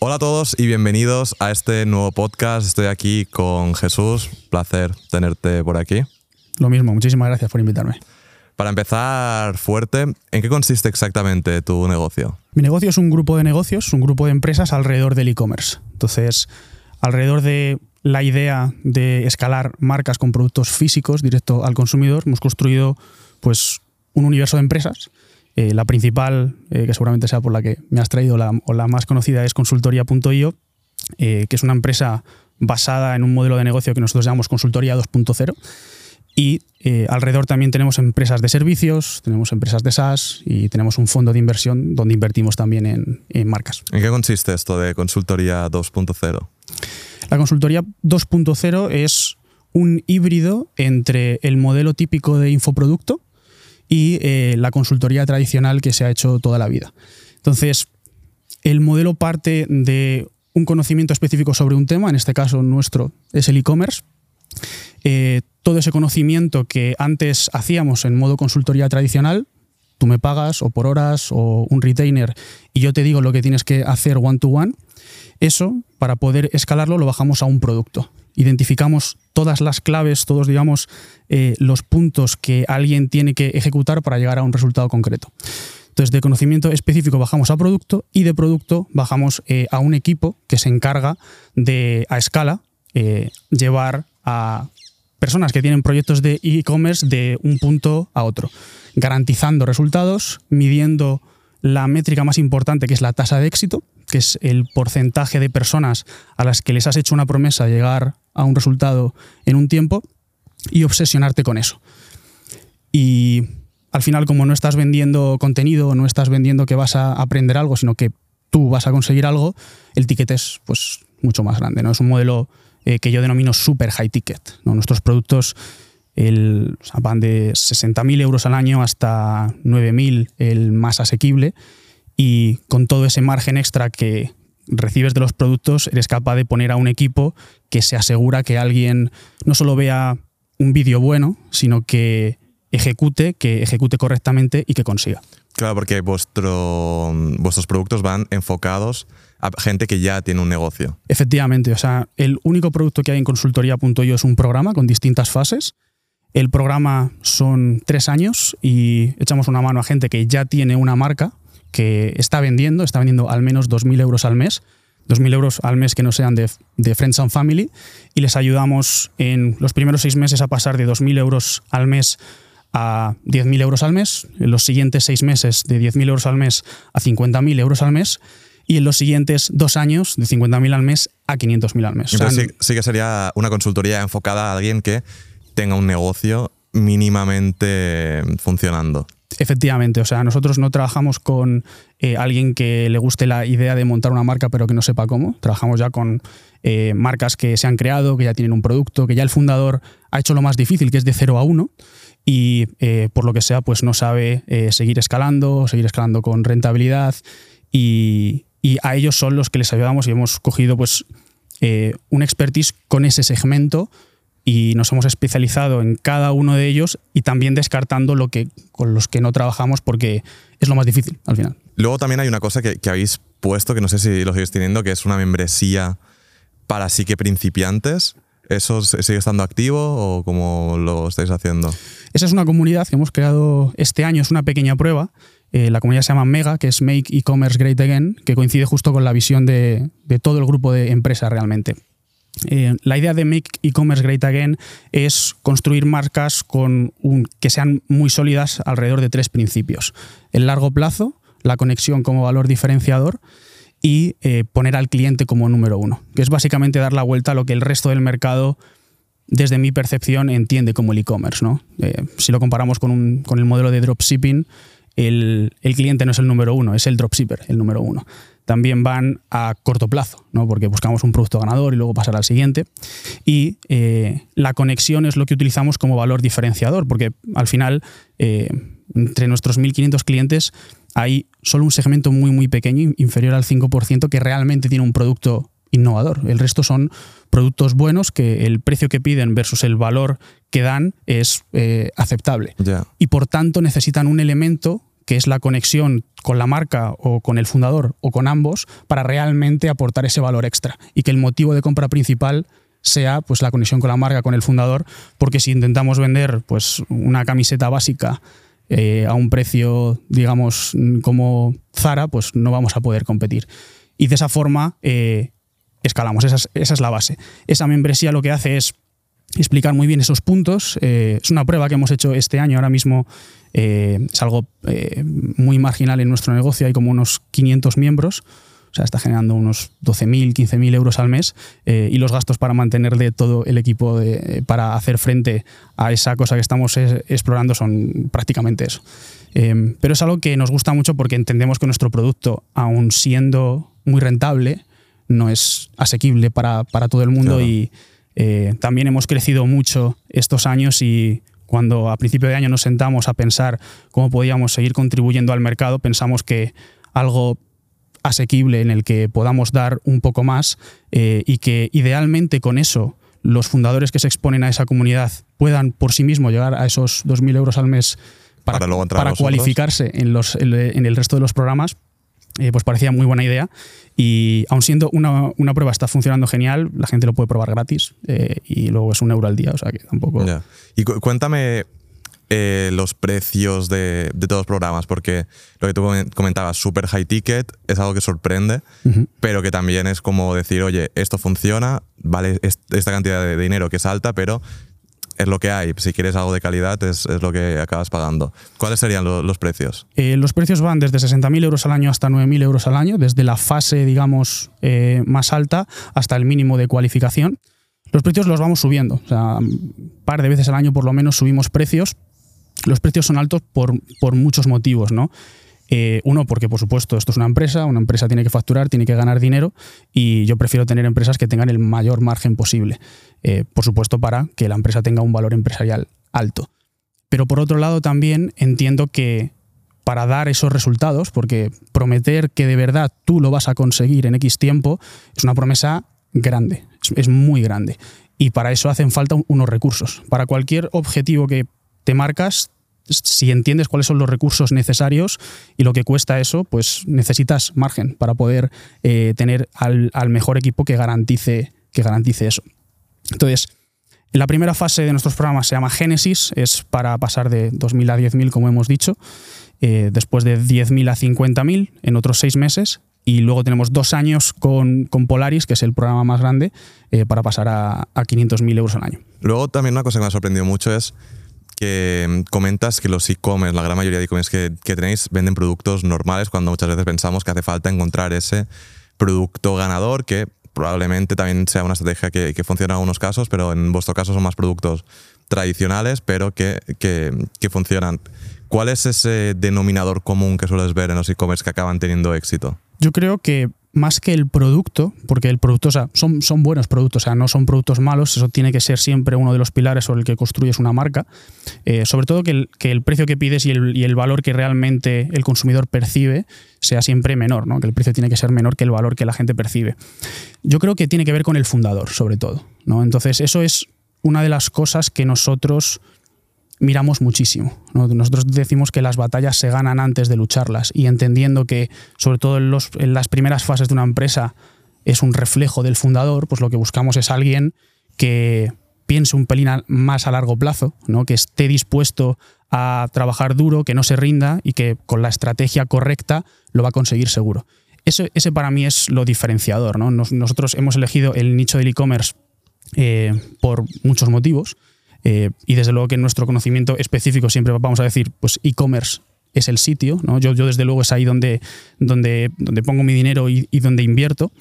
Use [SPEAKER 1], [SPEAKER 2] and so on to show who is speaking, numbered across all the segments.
[SPEAKER 1] Hola a todos y bienvenidos a este nuevo podcast. Estoy aquí con Jesús. Placer tenerte por aquí.
[SPEAKER 2] Lo mismo, muchísimas gracias por invitarme.
[SPEAKER 1] Para empezar fuerte, ¿en qué consiste exactamente tu negocio?
[SPEAKER 2] Mi negocio es un grupo de negocios, un grupo de empresas alrededor del e-commerce. Entonces, alrededor de la idea de escalar marcas con productos físicos directo al consumidor, hemos construido pues, un universo de empresas. Eh, la principal, eh, que seguramente sea por la que me has traído, la, o la más conocida, es consultoría.io, eh, que es una empresa basada en un modelo de negocio que nosotros llamamos consultoría 2.0 y alrededor también tenemos empresas de servicios, tenemos empresas de SaaS y tenemos un fondo de inversión donde invertimos también en, marcas.
[SPEAKER 1] ¿En qué consiste esto de consultoría 2.0?
[SPEAKER 2] La consultoría 2.0 es un híbrido entre el modelo típico de infoproducto y eh, la consultoría tradicional que se ha hecho toda la vida. Entonces, el modelo parte de un conocimiento específico sobre un tema, en este caso nuestro es el e-commerce. Eh, todo ese conocimiento que antes hacíamos en modo consultoría tradicional, tú me pagas o por horas o un retainer y yo te digo lo que tienes que hacer one to one, eso para poder escalarlo lo bajamos a un producto. Identificamos todas las claves, todos digamos eh, los puntos que alguien tiene que ejecutar para llegar a un resultado concreto. Entonces, de conocimiento específico bajamos a producto y de producto bajamos eh, a un equipo que se encarga de, a escala, eh, llevar a personas que tienen proyectos de e-commerce de un punto a otro, garantizando resultados, midiendo la métrica más importante que es la tasa de éxito, que es el porcentaje de personas a las que les has hecho una promesa llegar a un resultado en un tiempo y obsesionarte con eso. Y al final, como no estás vendiendo contenido, no estás vendiendo que vas a aprender algo, sino que tú vas a conseguir algo, el ticket es pues mucho más grande. ¿no? Es un modelo eh, que yo denomino super high ticket. Nuestros productos el, van de 60.000 euros al año hasta 9.000, el más asequible, y con todo ese margen extra que recibes de los productos, eres capaz de poner a un equipo que se asegura que alguien no solo vea un vídeo bueno, sino que ejecute, que ejecute correctamente y que consiga.
[SPEAKER 1] Claro, porque vuestro, vuestros productos van enfocados a gente que ya tiene un negocio.
[SPEAKER 2] Efectivamente, o sea, el único producto que hay en consultoría.io es un programa con distintas fases. El programa son tres años y echamos una mano a gente que ya tiene una marca, que está vendiendo, está vendiendo al menos 2.000 euros al mes, 2.000 euros al mes que no sean de, de, Friends and Family, y les ayudamos en los primeros seis meses a pasar de 2.000 euros al mes a 10.000 euros al mes, en los siguientes seis meses de 10.000 euros al mes a 50.000 euros al mes, y en los siguientes dos años de 50.000 al mes a 500.000 al mes.
[SPEAKER 1] Entonces sí, que sería una consultoría enfocada a alguien que tenga un negocio mínimamente funcionando.
[SPEAKER 2] Efectivamente, o sea, nosotros no trabajamos con eh, alguien que le guste la idea de montar una marca pero que no sepa cómo. Trabajamos ya con eh, marcas que se han creado, que ya tienen un producto, que ya el fundador ha hecho lo más difícil, que es de 0 a 1 y eh, por lo que sea, pues no sabe seguir escalando, seguir escalando con rentabilidad y, y a ellos son los que les ayudamos y hemos cogido pues un expertise con ese segmento y nos hemos especializado en cada uno de ellos y también descartando lo que con los que no trabajamos porque es lo más difícil al final.
[SPEAKER 1] Luego también hay una cosa que, habéis puesto, que no sé si lo seguís teniendo, que es una membresía para sí que principiantes. ¿Eso sigue estando activo o cómo lo estáis haciendo?
[SPEAKER 2] Esa es una comunidad que hemos creado este año, es una pequeña prueba eh, la comunidad se llama Mega, que es Make E-Commerce Great Again, que coincide justo con la visión de, todo el grupo de empresas realmente. Eh, la idea de Make E-Commerce Great Again es construir marcas que sean muy sólidas alrededor de tres principios. El largo plazo, la conexión como valor diferenciador y eh, poner al cliente como número uno, que es básicamente dar la vuelta a lo que el resto del mercado desde mi percepción, entiende como el e-commerce. ¿no? si lo comparamos con, con, el modelo de dropshipping, el, cliente no es el número uno, es el dropshipper el número uno. También van a corto plazo, ¿no? porque buscamos un producto ganador y luego pasar al siguiente. Y eh, la conexión es lo que utilizamos como valor diferenciador, porque al final, eh, entre nuestros 1.500 clientes, hay solo un segmento muy, muy pequeño, inferior al 5%, que realmente tiene un producto innovador. El resto son productos buenos que el precio que piden versus el valor que dan es eh, aceptable. Y por tanto necesitan un elemento que es la conexión con la marca o con el fundador o con ambos para realmente aportar ese valor extra y que el motivo de compra principal sea pues la conexión con la marca, con el fundador, porque si intentamos vender pues una camiseta básica eh, a un precio, digamos, como Zara, pues no vamos a poder competir. Y de esa forma eh, escalamos, esa es, la base. Esa membresía lo que hace es explicar muy bien esos puntos. Eh, es una prueba que hemos hecho este año, ahora mismo es algo muy marginal en nuestro negocio, hay como unos 500 miembros o sea, está generando unos 12.000, 15.000 euros al mes eh, y los gastos para mantener de todo el equipo de, para hacer frente a esa cosa que estamos explorando son prácticamente eso. Eh, pero es algo que nos gusta mucho porque entendemos que nuestro producto, aun siendo muy rentable, no es asequible para, para todo el mundo y eh, también hemos crecido mucho estos años y cuando a principio de año nos sentamos a pensar cómo podíamos seguir contribuyendo al mercado, pensamos que algo asequible en el que podamos dar un poco más eh, y que idealmente con eso los fundadores que se exponen a esa comunidad puedan por sí mismos llegar a esos 2.000 euros al mes para, para, cualificarse en, los, en el resto de los programas, eh, pues parecía muy buena idea. Y aun siendo una, una, prueba está funcionando genial, la gente lo puede probar gratis eh, y luego es un euro al día, o sea que tampoco...
[SPEAKER 1] Y cuéntame eh, los precios de, todos los programas, porque lo que tú comentabas, super high ticket, es algo que sorprende, pero que también es como decir, oye, esto funciona, vale esta cantidad de dinero que es alta, pero es lo que hay. Si quieres algo de calidad, es, lo que acabas pagando. ¿Cuáles serían los precios?
[SPEAKER 2] Eh, los precios van desde 60.000 euros al año hasta 9.000 euros al año, desde la fase, digamos, eh, más alta hasta el mínimo de cualificación. Los precios los vamos subiendo. O sea, un par de veces al año por lo menos subimos precios los precios son altos por, muchos motivos, ¿no? Eh, uno, porque por supuesto esto es una empresa, una empresa tiene que facturar, tiene que ganar dinero y yo prefiero tener empresas que tengan el mayor margen posible. Eh, por supuesto, para que la empresa tenga un valor empresarial alto. Pero por otro lado también entiendo que para dar esos resultados, porque prometer que de verdad tú lo vas a conseguir en X tiempo es una promesa grande, es muy grande. Y para eso hacen falta unos recursos. Para cualquier objetivo que te marcas, si entiendes cuáles son los recursos necesarios y lo que cuesta eso, pues necesitas margen para poder eh, tener al, mejor equipo que garantice, que garantice eso. Entonces, la primera fase de nuestros programas se llama Génesis, es para pasar de 2.000 a 10.000, como hemos dicho, eh, después de 10.000 a 50.000 en otros seis meses. Y luego tenemos dos años con, Polaris, que es el programa más grande, eh, para pasar a, a 500.000 euros al año.
[SPEAKER 1] Luego también una cosa que me ha sorprendido mucho es que mm, comentas que los e-commerce, la gran mayoría de e-commerce que, tenéis, venden productos normales cuando muchas veces pensamos que hace falta encontrar ese producto ganador que probablemente también sea una estrategia que, funciona en algunos casos, pero en vuestro caso son más productos tradicionales, pero que, que, que funcionan. ¿Cuál es ese denominador común que sueles ver en los e-commerce que acaban teniendo éxito?
[SPEAKER 2] Yo creo que más que el producto, porque el producto, o sea, son, son buenos productos, o sea, no son productos malos, eso tiene que ser siempre uno de los pilares sobre el que construyes una marca. Eh, sobre todo que el, que el, precio que pides y el, y el, valor que realmente el consumidor percibe sea siempre menor, ¿no? que el precio tiene que ser menor que el valor que la gente percibe. Yo creo que tiene que ver con el fundador, sobre todo. ¿no? Entonces, eso es una de las cosas que nosotros miramos muchísimo. Nosotros decimos que las batallas se ganan antes de lucharlas y entendiendo que, sobre todo en, las primeras fases de una empresa, es un reflejo del fundador, pues lo que buscamos es alguien que piense un pelín más a largo plazo, ¿no? que esté dispuesto a trabajar duro, que no se rinda y que con la estrategia correcta lo va a conseguir seguro. Ese, ese para mí es lo diferenciador. ¿no? nosotros hemos elegido el nicho del e-commerce eh, por muchos motivos. Eh, y desde luego que en nuestro conocimiento específico siempre vamos a decir, pues e-commerce es el sitio, ¿no? Yo, yo desde luego es ahí donde, donde, donde pongo mi dinero y, donde invierto,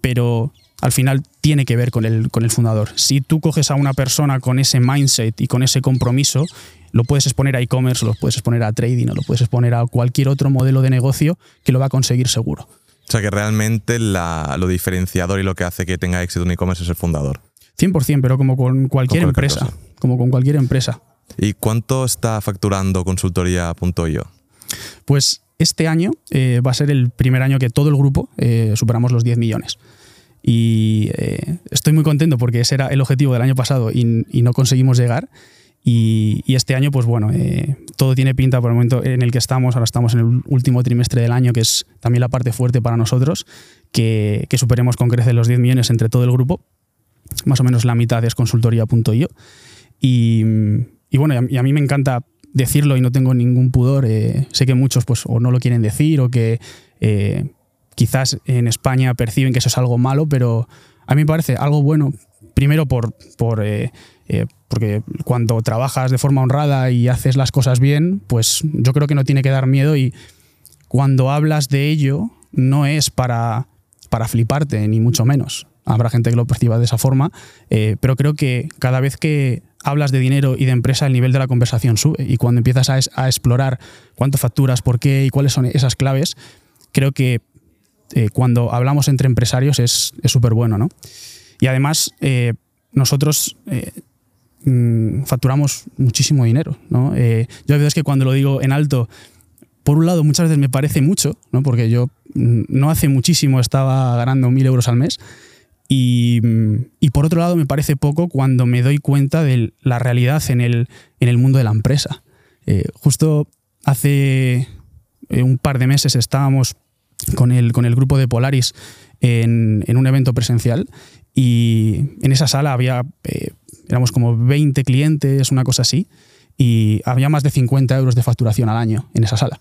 [SPEAKER 2] pero al final tiene que ver con el, con el fundador. Si tú coges a una persona con ese mindset y con ese compromiso, lo puedes exponer a e-commerce, lo puedes exponer a trading o lo puedes exponer a cualquier otro modelo de negocio que lo va a conseguir seguro.
[SPEAKER 1] O sea que realmente lo diferenciador y lo que hace que tenga éxito un e-commerce es el fundador.
[SPEAKER 2] 100%, pero como con cualquier, empresa. Como con cualquier empresa.
[SPEAKER 1] ¿Y cuánto está facturando consultoría.io?
[SPEAKER 2] Pues este año eh, va a ser el primer año que todo el grupo eh, superamos los 10 millones. Y eh, estoy muy contento porque ese era el objetivo del año pasado y, no conseguimos llegar. Y, este año, pues bueno, eh, todo tiene pinta por el momento en el que estamos. Ahora estamos en el último trimestre del año, que es también la parte fuerte para nosotros, que, superemos con creces los 10 millones entre todo el grupo. Más o menos la mitad es consultoría.io. Y, y bueno, y a, mí me encanta decirlo y no tengo ningún pudor. Eh, sé que muchos pues o no lo quieren decir o que eh, quizás en España perciben que eso es algo malo, pero a mí me parece algo bueno. Primero por, por eh, porque cuando trabajas de forma honrada y haces las cosas bien, pues yo creo que no tiene que dar miedo y cuando hablas de ello no es para, para fliparte, ni mucho menos. Habrá gente que lo perciba de esa forma, eh, pero creo que cada vez que hablas de dinero y de empresa, el nivel de la conversación sube. Y cuando empiezas a, explorar cuánto facturas, por qué y cuáles son esas claves, creo que eh, cuando hablamos entre empresarios es súper bueno. ¿no? Y además, nosotros Mm, facturamos muchísimo dinero. ¿no? Eh, yo a veces que cuando lo digo en alto, por un lado muchas veces me parece mucho, ¿no? porque yo mm, no hace muchísimo estaba ganando mil euros al mes. Y, por otro lado me parece poco cuando me doy cuenta de la realidad en el, en el mundo de la empresa. Eh, justo hace eh, un par de meses estábamos con el, con el grupo de Polaris en, un evento presencial y en esa sala había éramos como 20 clientes, una cosa así, y había más de 50 euros de facturación al año en esa sala.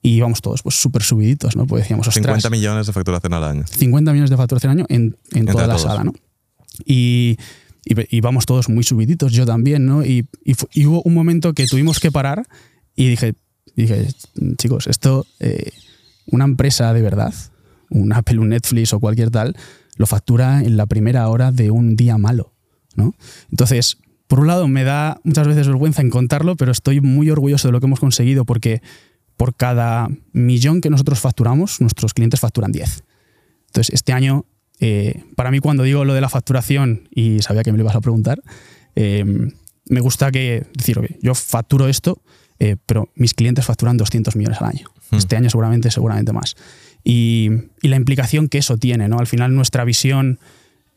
[SPEAKER 2] Y íbamos todos pues súper subiditos, ¿no? Pues decíamos,
[SPEAKER 1] 50 millones de facturación al año.
[SPEAKER 2] 50 millones de facturación al año en, en toda la sala, ¿no? Y, y, vamos todos muy subiditos, yo también, ¿no? Y, y, hubo un momento que tuvimos que parar y dije, dije chicos, esto, eh, una empresa de verdad, un Apple, un Netflix o cualquier tal, lo factura en la primera hora de un día malo. Entonces, por un lado me da muchas veces vergüenza en contarlo, pero estoy muy orgulloso de lo que hemos conseguido porque por cada millón que nosotros facturamos, nuestros clientes facturan 10. Entonces, este año, eh, para mí cuando digo lo de la facturación, y sabía que me lo ibas a preguntar, eh, me gusta que decir, yo facturo esto, eh, pero mis clientes facturan 200 millones al año. Hmm. Este año seguramente, seguramente más. Y, y, la implicación que eso tiene, ¿no? Al final nuestra visión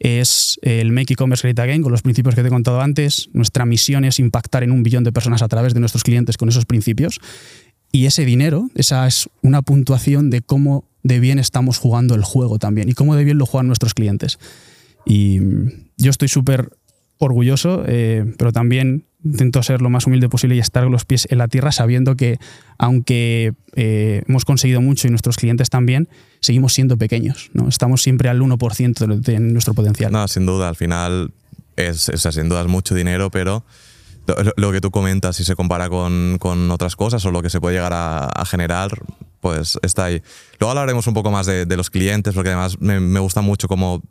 [SPEAKER 2] es el Make E-Commerce Great Again, con los principios que te he contado antes. Nuestra misión es impactar en un billón de personas a través de nuestros clientes con esos principios. Y ese dinero, esa es una puntuación de cómo de bien estamos jugando el juego también y cómo de bien lo juegan nuestros clientes. Y yo estoy súper orgulloso, eh, pero también intento ser lo más humilde posible y estar los pies en la tierra sabiendo que aunque eh, hemos conseguido mucho y nuestros clientes también, seguimos siendo pequeños. ¿no? Estamos siempre al 1% de, nuestro potencial.
[SPEAKER 1] No, sin duda, al final es, sin duda es mucho dinero, pero lo, que tú comentas, si se compara con, con, otras cosas o lo que se puede llegar a, generar, pues está ahí. Luego hablaremos un poco más de, los clientes, porque además me, me gusta mucho cómo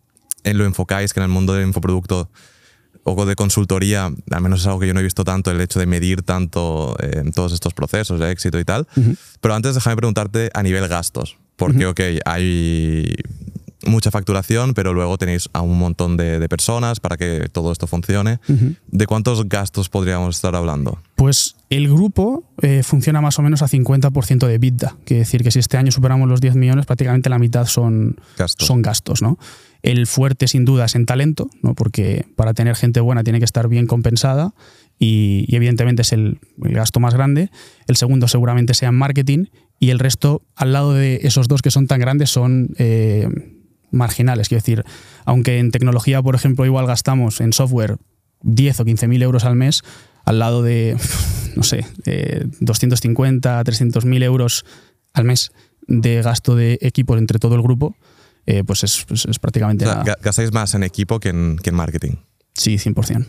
[SPEAKER 1] en lo enfocáis, que en el mundo del infoproducto o de consultoría, al menos es algo que yo no he visto tanto, el hecho de medir tanto eh, todos estos procesos de éxito y tal. Pero antes déjame preguntarte a nivel gastos, porque, ok, hay mucha facturación, pero luego tenéis a un montón de, personas para que todo esto funcione. ¿De cuántos gastos podríamos estar hablando?
[SPEAKER 2] Pues el grupo eh, funciona más o menos a 50% de EBITDA, quiere decir que si este año superamos los 10 millones, prácticamente la mitad son son gastos ¿no? El fuerte, sin duda, es en talento, ¿no? porque para tener gente buena tiene que estar bien compensada y, evidentemente es el, gasto más grande. El segundo seguramente sea en marketing y el resto, al lado de esos dos que son tan grandes, son eh, marginales. Quiero decir, aunque en tecnología, por ejemplo, igual gastamos en software 10 o 15 mil euros al mes, al lado de, no sé, 250, 300 mil euros al mes de gasto de equipos entre todo el grupo, eh, pues, es, pues es, prácticamente
[SPEAKER 1] nada. Gastáis más en equipo que en, que en marketing.
[SPEAKER 2] Sí, 100%.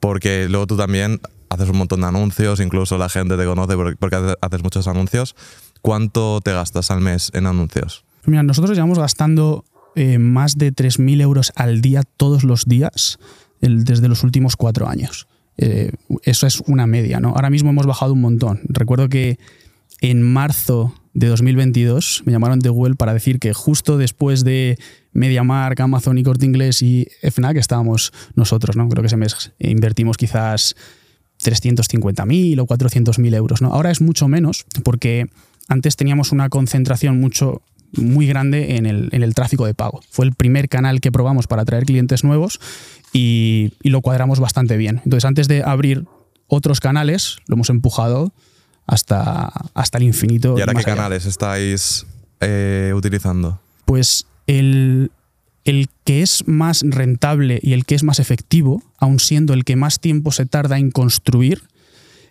[SPEAKER 1] Porque luego tú también haces un montón de anuncios, incluso la gente te conoce porque haces muchos anuncios. ¿Cuánto te gastas al mes en anuncios?
[SPEAKER 2] Mira, nosotros llevamos gastando eh, más de 3.000 euros al día todos los días desde los últimos cuatro años. Eh, eso es una media, ¿no? Ahora mismo hemos bajado un montón. Recuerdo que en marzo de 2022 me llamaron de Google para decir que justo después de MediaMark, Amazon y Corte Inglés y FNAC estábamos nosotros, ¿no? Creo que ese mes invertimos quizás 350.000 o 400.000 euros, ¿no? Ahora es mucho menos porque antes teníamos una concentración mucho muy grande en el, en el, tráfico de pago. Fue el primer canal que probamos para atraer clientes nuevos y, y, lo cuadramos bastante bien. Entonces, antes de abrir otros canales lo hemos empujado hasta, hasta el infinito.
[SPEAKER 1] ¿Y ahora qué
[SPEAKER 2] allá.
[SPEAKER 1] canales estáis eh, utilizando?
[SPEAKER 2] Pues el, el que es más rentable y el que es más efectivo, aun siendo el que más tiempo se tarda en construir,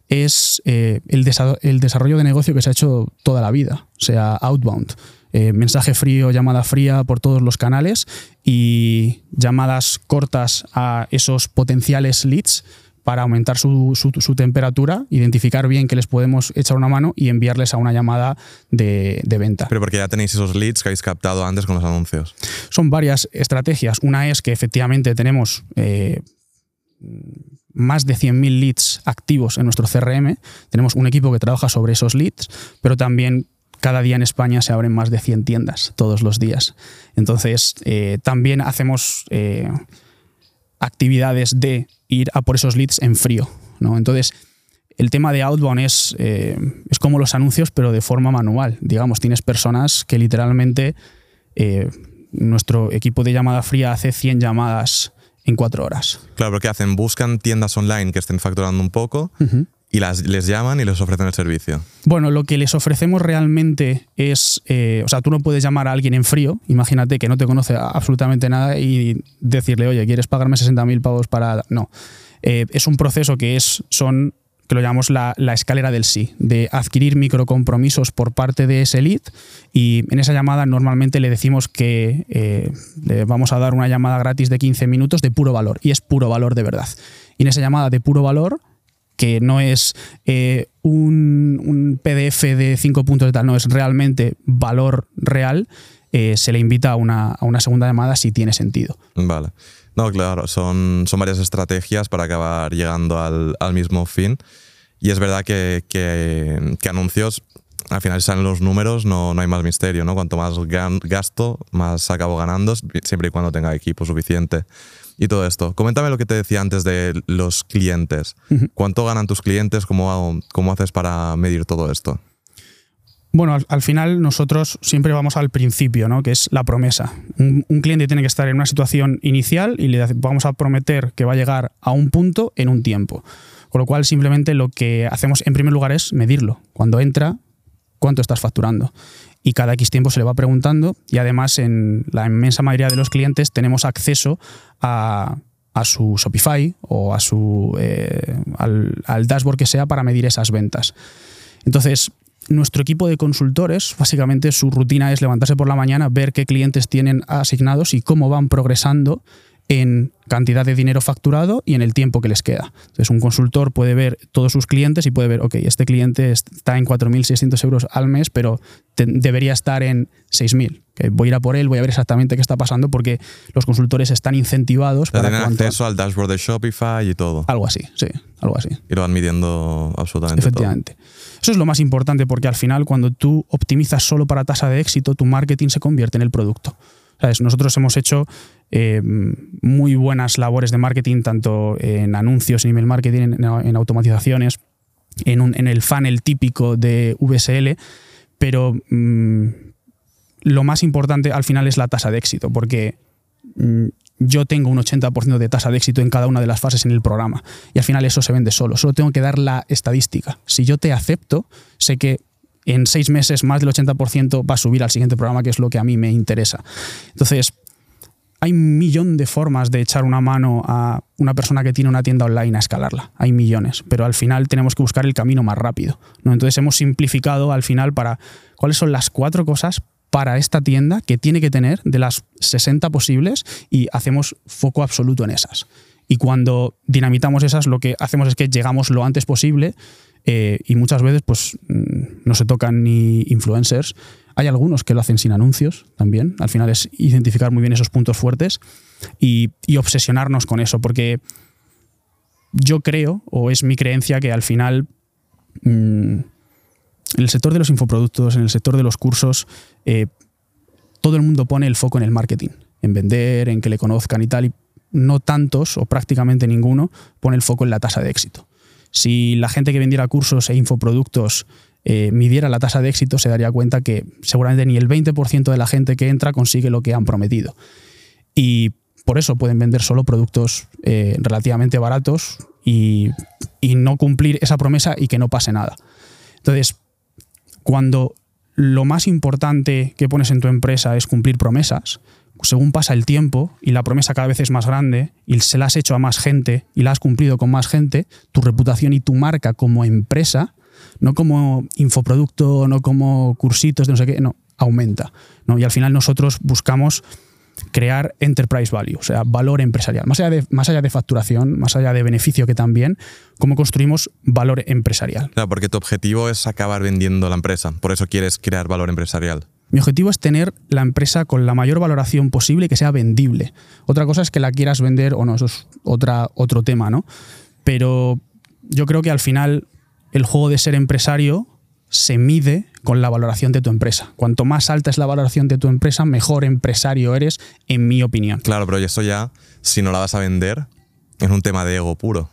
[SPEAKER 2] es eh, el, desa- el desarrollo de negocio que se ha hecho toda la vida, o sea, outbound. Eh, mensaje frío, llamada fría por todos los canales y llamadas cortas a esos potenciales leads para aumentar su, su- su temperatura, identificar bien que les podemos echar una mano y enviarles a una llamada de, de venta.
[SPEAKER 1] Pero porque ya tenéis esos leads que habéis captado antes con los anuncios.
[SPEAKER 2] Son varias estrategias. Una es que efectivamente tenemos eh, más de 100.000 leads activos en nuestro CRM. Tenemos un equipo que trabaja sobre esos leads, pero también cada día en España se abren más de 100 tiendas todos los días. Entonces, eh, también hacemos eh, actividades de ir a por esos leads en frío. ¿no? Entonces, el tema de outbound es, eh, es como los anuncios, pero de forma manual. Digamos, tienes personas que literalmente nuestro equipo de llamada fría hace 100 llamadas en cuatro horas.
[SPEAKER 1] Claro, pero ¿qué hacen? Buscan tiendas online que estén facturando un poco y las, les llaman y les ofrecen el servicio.
[SPEAKER 2] Bueno, lo que les ofrecemos realmente es, eh, o sea, tú no puedes llamar a alguien en frío, imagínate que no te conoce absolutamente nada y decirle, oye, ¿quieres pagarme 60.000 pavos para...? No, Eh, es un proceso que es, son, que lo llamamos la, la escalera del sí, de adquirir microcompromisos por parte de ese lead y en esa llamada normalmente le decimos que eh, le vamos a dar una llamada gratis de 15 minutos de puro valor y es puro valor de verdad. Y en esa llamada de puro valor que no es eh, un, un PDF de cinco puntos de tal, no, es realmente valor real, eh, se le invita a una, a una segunda llamada si tiene sentido.
[SPEAKER 1] Vale. No, claro, son, son varias estrategias para acabar llegando al, al mismo fin. Y es verdad que, que- anuncios, al final salen los números, no, no hay más misterio, ¿no? Cuanto más gasto, más acabo ganando, siempre y cuando tenga equipo suficiente. Y todo esto. Coméntame lo que te decía antes de los clientes. ¿Cuánto ganan tus clientes? ¿Cómo, cómo haces para medir todo esto?
[SPEAKER 2] Bueno, al, al final nosotros siempre vamos al principio, ¿no? que es la promesa. Un, un cliente tiene que estar en una situación inicial y le vamos a prometer que va a llegar a un punto en un tiempo. Con lo cual simplemente lo que hacemos en primer lugar es medirlo. Cuando entra, cuánto estás facturando. Y cada X tiempo se le va preguntando y además en la inmensa mayoría de los clientes tenemos acceso a, a su Shopify o a su, eh, al, al dashboard que sea para medir esas ventas. Entonces, nuestro equipo de consultores, básicamente su rutina es levantarse por la mañana, ver qué clientes tienen asignados y cómo van progresando en cantidad de dinero facturado y en el tiempo que les queda. Entonces, un consultor puede ver todos sus clientes y puede ver, ok, este cliente está en 4.600 euros al mes, pero te- debería estar en 6.000. Que voy a ir a por él, voy a ver exactamente qué está pasando porque los consultores están incentivados para
[SPEAKER 1] tienen acceso al dashboard de Shopify y todo.
[SPEAKER 2] Algo así, sí, algo así.
[SPEAKER 1] Y lo van midiendo absolutamente
[SPEAKER 2] Efectivamente. Eso es lo más importante porque al final cuando tú optimizas solo para tasa de éxito, tu marketing se convierte en el producto. ¿Sabes? Nosotros hemos hecho eh, muy buenas labores de marketing, tanto en anuncios, en email marketing, en, automatizaciones, en el funnel típico de VSL, pero mm, lo más importante al final es la tasa de éxito, porque mm, yo tengo un 80% de tasa de éxito en cada una de las fases en el programa y al final eso se vende solo. Solo tengo que dar la estadística. Si yo te acepto, sé que en seis meses más del 80% va a subir al siguiente programa, que es lo que a mí me interesa. Entonces, hay un millón de formas de echar una mano a una persona que tiene una tienda online a escalarla. Hay millones, pero al final tenemos que buscar el camino más rápido. ¿no? Entonces hemos simplificado al final para cuáles son las cuatro cosas para esta tienda que tiene que tener de las 60 posibles y hacemos foco absoluto en esas. Y cuando dinamitamos esas, lo que hacemos es que llegamos lo antes posible eh, y muchas veces pues mm, no se tocan ni influencers. Hay algunos que lo hacen sin anuncios también. Al final es identificar muy bien esos puntos fuertes y, obsesionarnos con eso, porque yo creo, o es mi creencia, que al final mm, en el sector de los infoproductos, en el sector de los cursos, eh, todo el mundo pone el foco en el marketing, en vender, en que le conozcan y tal, y no tantos o prácticamente ninguno pone el foco en la tasa de éxito. Si la gente que vendiera cursos e infoproductos eh, midiera la tasa de éxito, se daría cuenta que seguramente ni el 20% de la gente que entra consigue lo que han prometido. Y por eso pueden vender solo productos eh, relativamente baratos y, y no cumplir esa promesa y que no pase nada. Entonces, cuando lo más importante que pones en tu empresa es cumplir promesas, según pasa el tiempo y la promesa cada vez es más grande y se la has hecho a más gente y la has cumplido con más gente, tu reputación y tu marca como empresa, no como infoproducto, no como cursitos de no sé qué, no, aumenta. ¿no? Y al final nosotros buscamos crear enterprise value, o sea, valor empresarial. Más allá, de, más allá de facturación, más allá de beneficio que también, cómo construimos valor empresarial.
[SPEAKER 1] Claro, porque tu objetivo es acabar vendiendo la empresa, por eso quieres crear valor empresarial.
[SPEAKER 2] Mi objetivo es tener la empresa con la mayor valoración posible y que sea vendible. Otra cosa es que la quieras vender o no, eso es otra, otro tema, ¿no? Pero yo creo que al final el juego de ser empresario se mide con la valoración de tu empresa. Cuanto más alta es la valoración de tu empresa, mejor empresario eres, en mi opinión.
[SPEAKER 1] Claro, pero eso ya, si no la vas a vender, es un tema de ego puro.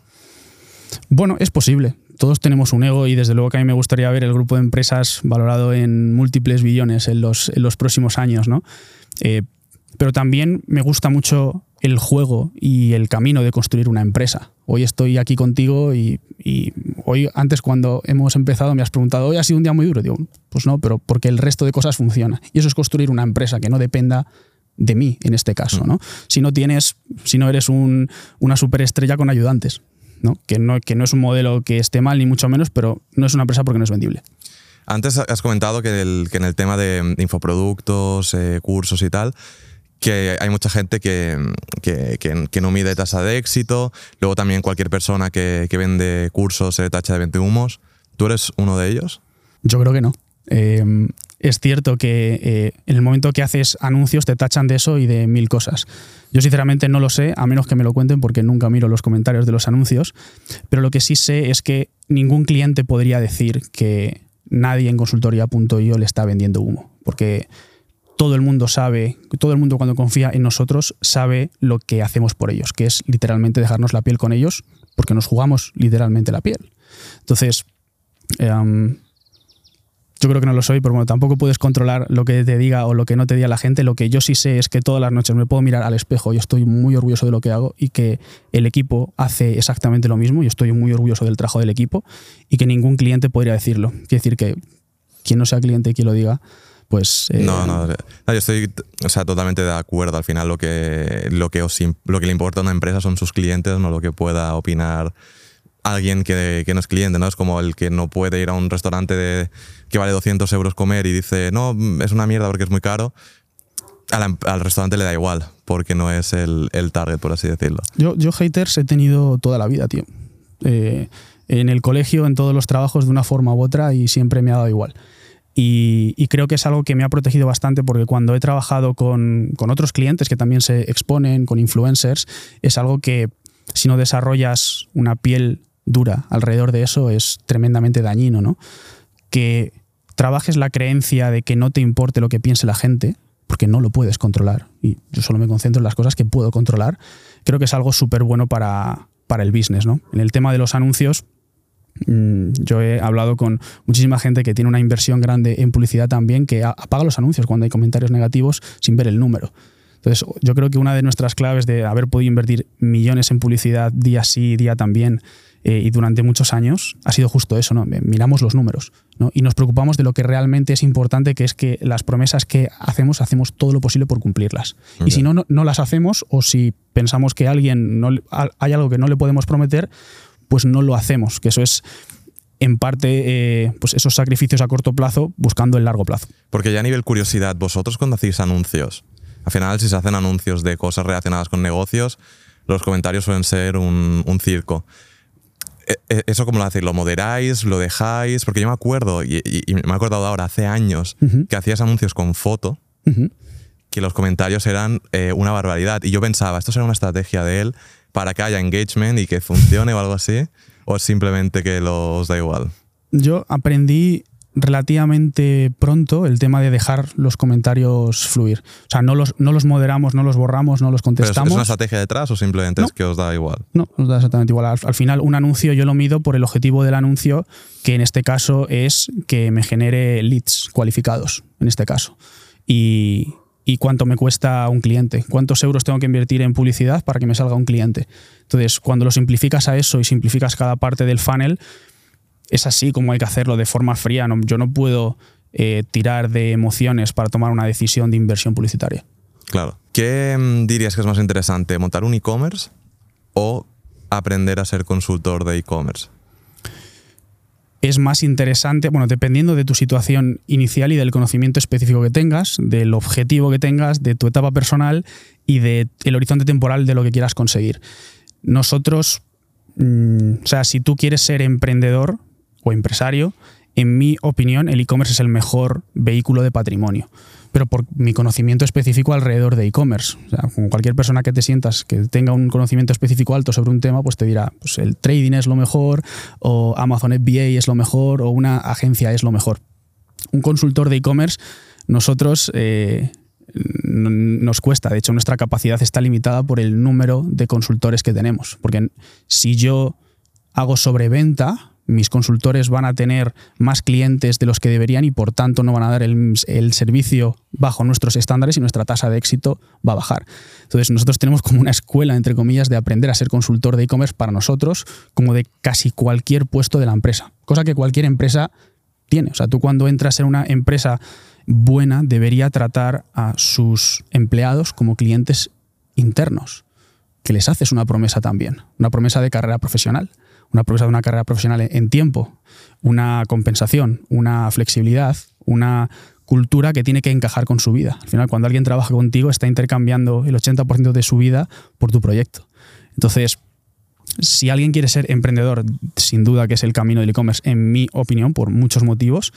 [SPEAKER 2] Bueno, es posible. Todos tenemos un ego y desde luego que a mí me gustaría ver el grupo de empresas valorado en múltiples billones en los, en los próximos años, ¿no? Eh, pero también me gusta mucho el juego y el camino de construir una empresa. Hoy estoy aquí contigo y, hoy, antes cuando hemos empezado, me has preguntado, ¿hoy ha sido un día muy duro? Digo, pues no, pero porque el resto de cosas funciona. Y eso es construir una empresa que no dependa de mí en este caso, ¿no? Si no tienes, si no eres un, una superestrella con ayudantes, ¿no? Que, ¿no? que no es un modelo que esté mal ni mucho menos, pero no es una empresa porque no es vendible.
[SPEAKER 1] Antes has comentado que, en el tema de infoproductos, eh, cursos y tal, que hay mucha gente que, que, no mide tasa de éxito. Luego también cualquier persona que, vende cursos se tacha de 20 humos. ¿Tú eres uno de ellos?
[SPEAKER 2] Yo creo que no. Eh, es cierto que eh, en el momento que haces anuncios te tachan de eso y de mil cosas. Yo sinceramente no lo sé, a menos que me lo cuenten porque nunca miro los comentarios de los anuncios, pero lo que sí sé es que ningún cliente podría decir que nadie en consultoría.io le está vendiendo humo, porque todo el mundo sabe, todo el mundo cuando confía en nosotros sabe lo que hacemos por ellos, que es literalmente dejarnos la piel con ellos, porque nos jugamos literalmente la piel. Entonces, em, yo creo que no lo soy, pero bueno, tampoco puedes controlar lo que te diga o lo que no te diga la gente. Lo que yo sí sé es que todas las noches me puedo mirar al espejo y estoy muy orgulloso de lo que hago y que el equipo hace exactamente lo mismo y estoy muy orgulloso del trabajo del equipo y que ningún cliente podría decirlo. Quiere decir que quien no sea cliente y quien lo diga, pues...
[SPEAKER 1] Eh, no, no, yo estoy o sea, totalmente de acuerdo. Al final lo que, lo, que lo que le importa a una empresa son sus clientes, no lo que pueda opinar alguien que, que, no es cliente, ¿no? Es como el que no puede ir a un restaurante de, que vale 200 euros comer y dice, no, es una mierda porque es muy caro. Al, restaurante le da igual, porque no es el, el, target, por así decirlo.
[SPEAKER 2] Yo, yo haters he tenido toda la vida, tío. Eh, en el colegio, en todos los trabajos, de una forma u otra, y siempre me ha dado igual. Y, creo que es algo que me ha protegido bastante porque cuando he trabajado con, otros clientes que también se exponen, con influencers, es algo que si no desarrollas una piel dura alrededor de eso es tremendamente dañino, ¿no? Que trabajes la creencia de que no te importe lo que piense la gente, porque no lo puedes controlar, y yo solo me concentro en las cosas que puedo controlar, creo que es algo súper bueno para, para el business, ¿no? En el tema de los anuncios, yo he hablado con muchísima gente que tiene una inversión grande en publicidad también, que apaga los anuncios cuando hay comentarios negativos sin ver el número. Entonces, yo creo que una de nuestras claves de haber podido invertir millones en publicidad día sí, día también, eh, y durante muchos años, ha sido justo eso, ¿no? Miramos los números, ¿no? Y nos preocupamos de lo que realmente es importante, que es que las promesas que hacemos, hacemos todo lo posible por cumplirlas. Y si no, no, no, las hacemos, o si pensamos que alguien no, hay algo que no le podemos prometer, pues no lo hacemos, que eso es en parte eh, pues esos sacrificios a corto plazo buscando el largo plazo.
[SPEAKER 1] Porque ya a nivel curiosidad, vosotros cuando hacéis anuncios, al final si se hacen anuncios de cosas relacionadas con negocios, los comentarios suelen ser un, circo. E, e, ¿Eso cómo lo hacéis? ¿Lo moderáis? ¿Lo dejáis? Porque yo me acuerdo, y, me he acordado ahora, hace años, que hacías anuncios con foto, que los comentarios eran eh, una barbaridad. Y yo pensaba, esto será una estrategia de él para que haya engagement y que funcione o algo así? ¿O simplemente que los da igual?
[SPEAKER 2] Yo aprendí relativamente pronto el tema de dejar los comentarios fluir. O sea, no los, no los moderamos, no los borramos, no los contestamos.
[SPEAKER 1] ¿Es una estrategia detrás o simplemente es que os da igual?
[SPEAKER 2] No, os da exactamente igual. Al, final, un anuncio yo lo mido por el objetivo del anuncio, que en este caso es que me genere leads cualificados, en este caso. Y, y cuánto me cuesta un cliente, cuántos euros tengo que invertir en publicidad para que me salga un cliente. Entonces, cuando lo simplificas a eso y simplificas cada parte del funnel, es así como hay que hacerlo de forma fría. yo no puedo eh, tirar de emociones para tomar una decisión de inversión publicitaria.
[SPEAKER 1] Claro. ¿Qué mm, dirías que es más interesante, montar un e-commerce o aprender a ser consultor de e-commerce?
[SPEAKER 2] Es más interesante, bueno, dependiendo de tu situación inicial y del conocimiento específico que tengas, del objetivo que tengas, de tu etapa personal y del horizonte temporal de lo que quieras conseguir. Nosotros, mm, o sea, si tú quieres ser emprendedor o empresario, en mi opinión, el e-commerce es el mejor vehículo de patrimonio pero por mi conocimiento específico alrededor de e-commerce. O sea, como cualquier persona que te sientas que tenga un conocimiento específico alto sobre un tema, pues te dirá, pues el trading es lo mejor, o Amazon FBA es lo mejor, o una agencia es lo mejor. Un consultor de e-commerce, nosotros eh, nos cuesta, de hecho nuestra capacidad está limitada por el número de consultores que tenemos, porque si yo hago sobreventa, mis consultores van a tener más clientes de los que deberían y por tanto no van a dar el, servicio bajo nuestros estándares y nuestra tasa de éxito va a bajar. Entonces nosotros tenemos como una escuela, entre comillas, de aprender a ser consultor de e-commerce para nosotros, como de casi cualquier puesto de la empresa, cosa que cualquier empresa tiene. O sea, tú cuando entras en una empresa buena debería tratar a sus empleados como clientes internos, que les haces una promesa también, una promesa de carrera profesional una promesa de una carrera profesional en tiempo, una compensación, una flexibilidad, una cultura que tiene que encajar con su vida. Al final, cuando alguien trabaja contigo, está intercambiando el 80% de su vida por tu proyecto. Entonces, si alguien quiere ser emprendedor, sin duda que es el camino del e-commerce, en mi opinión, por muchos motivos,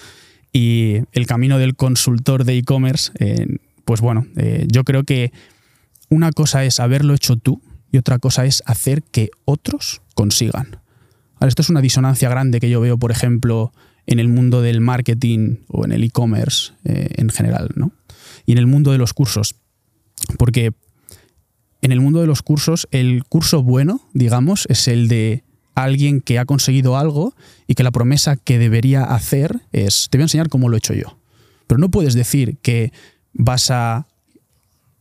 [SPEAKER 2] y el camino del consultor de e-commerce, eh, pues bueno, eh, yo creo que una cosa es haberlo hecho tú y otra cosa es hacer que otros consigan esto es una disonancia grande que yo veo, por ejemplo, en el mundo del marketing o en el e-commerce eh, en general, ¿no? Y en el mundo de los cursos. Porque en el mundo de los cursos, el curso bueno, digamos, es el de alguien que ha conseguido algo y que la promesa que debería hacer es, te voy a enseñar cómo lo he hecho yo. Pero no puedes decir que vas a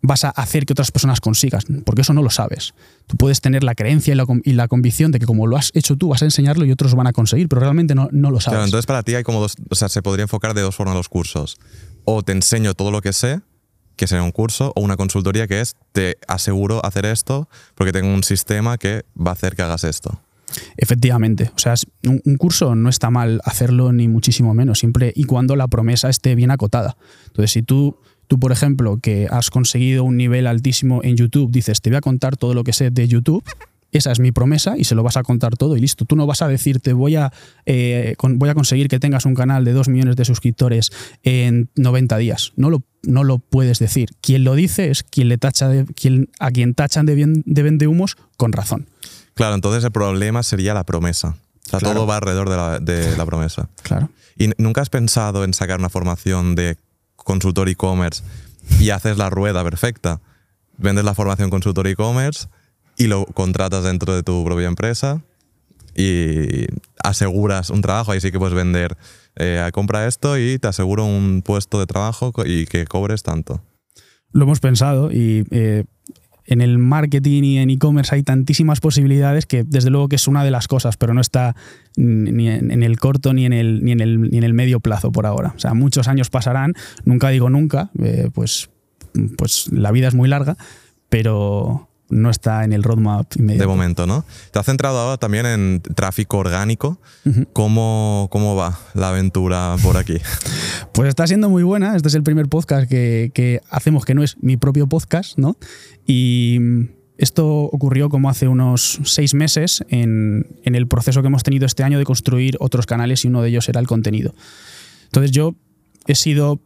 [SPEAKER 2] vas a hacer que otras personas consigas, porque eso no lo sabes. Tú puedes tener la creencia y la, convicción de que como lo has hecho tú vas a enseñarlo y otros van a conseguir, pero realmente no, no lo sabes.
[SPEAKER 1] Claro, entonces para ti hay como dos, o sea, se podría enfocar de dos formas los cursos. O te enseño todo lo que sé, que sería un curso, o una consultoría que es te aseguro hacer esto porque tengo un sistema que va a hacer que hagas esto.
[SPEAKER 2] Efectivamente, o sea, un, un, curso no está mal hacerlo ni muchísimo menos, siempre y cuando la promesa esté bien acotada. Entonces, si tú Tú, por ejemplo, que has conseguido un nivel altísimo en YouTube, dices, te voy a contar todo lo que sé de YouTube. Esa es mi promesa y se lo vas a contar todo y listo. Tú no vas a decirte voy a, eh, voy a conseguir que tengas un canal de 2 millones de suscriptores en 90 días. No lo, no lo puedes decir. Quien lo dice es quien le tacha de, quien, a quien tachan de, bien, de vendehumos con razón.
[SPEAKER 1] Claro, entonces el problema sería la promesa. O sea, todo va alrededor de la, de la promesa.
[SPEAKER 2] Claro.
[SPEAKER 1] ¿Y nunca has pensado en sacar una formación de consultor e-commerce y haces la rueda perfecta. Vendes la formación consultor e-commerce y lo contratas dentro de tu propia empresa y aseguras un trabajo. Ahí sí que puedes vender, eh, compra esto y te aseguro un puesto de trabajo y que cobres tanto.
[SPEAKER 2] Lo hemos pensado y eh, en el marketing y en e-commerce hay tantísimas posibilidades que desde luego que es una de las cosas, pero no está ni en, el corto ni en el, ni, en el, ni en el medio plazo por ahora. O sea, muchos años pasarán, nunca digo nunca, eh, pues, pues la vida es muy larga, pero, no está en el roadmap inmediato.
[SPEAKER 1] De momento, ¿no? Te has centrado ahora también en tráfico orgánico. ¿Cómo, ¿Cómo, va la aventura por aquí?
[SPEAKER 2] pues está siendo muy buena. Este es el primer podcast que, hacemos que no es mi propio podcast, ¿no? Y esto ocurrió como hace unos seis meses en, en el proceso que hemos tenido este año de construir otros canales y uno de ellos era el contenido. Entonces yo he sido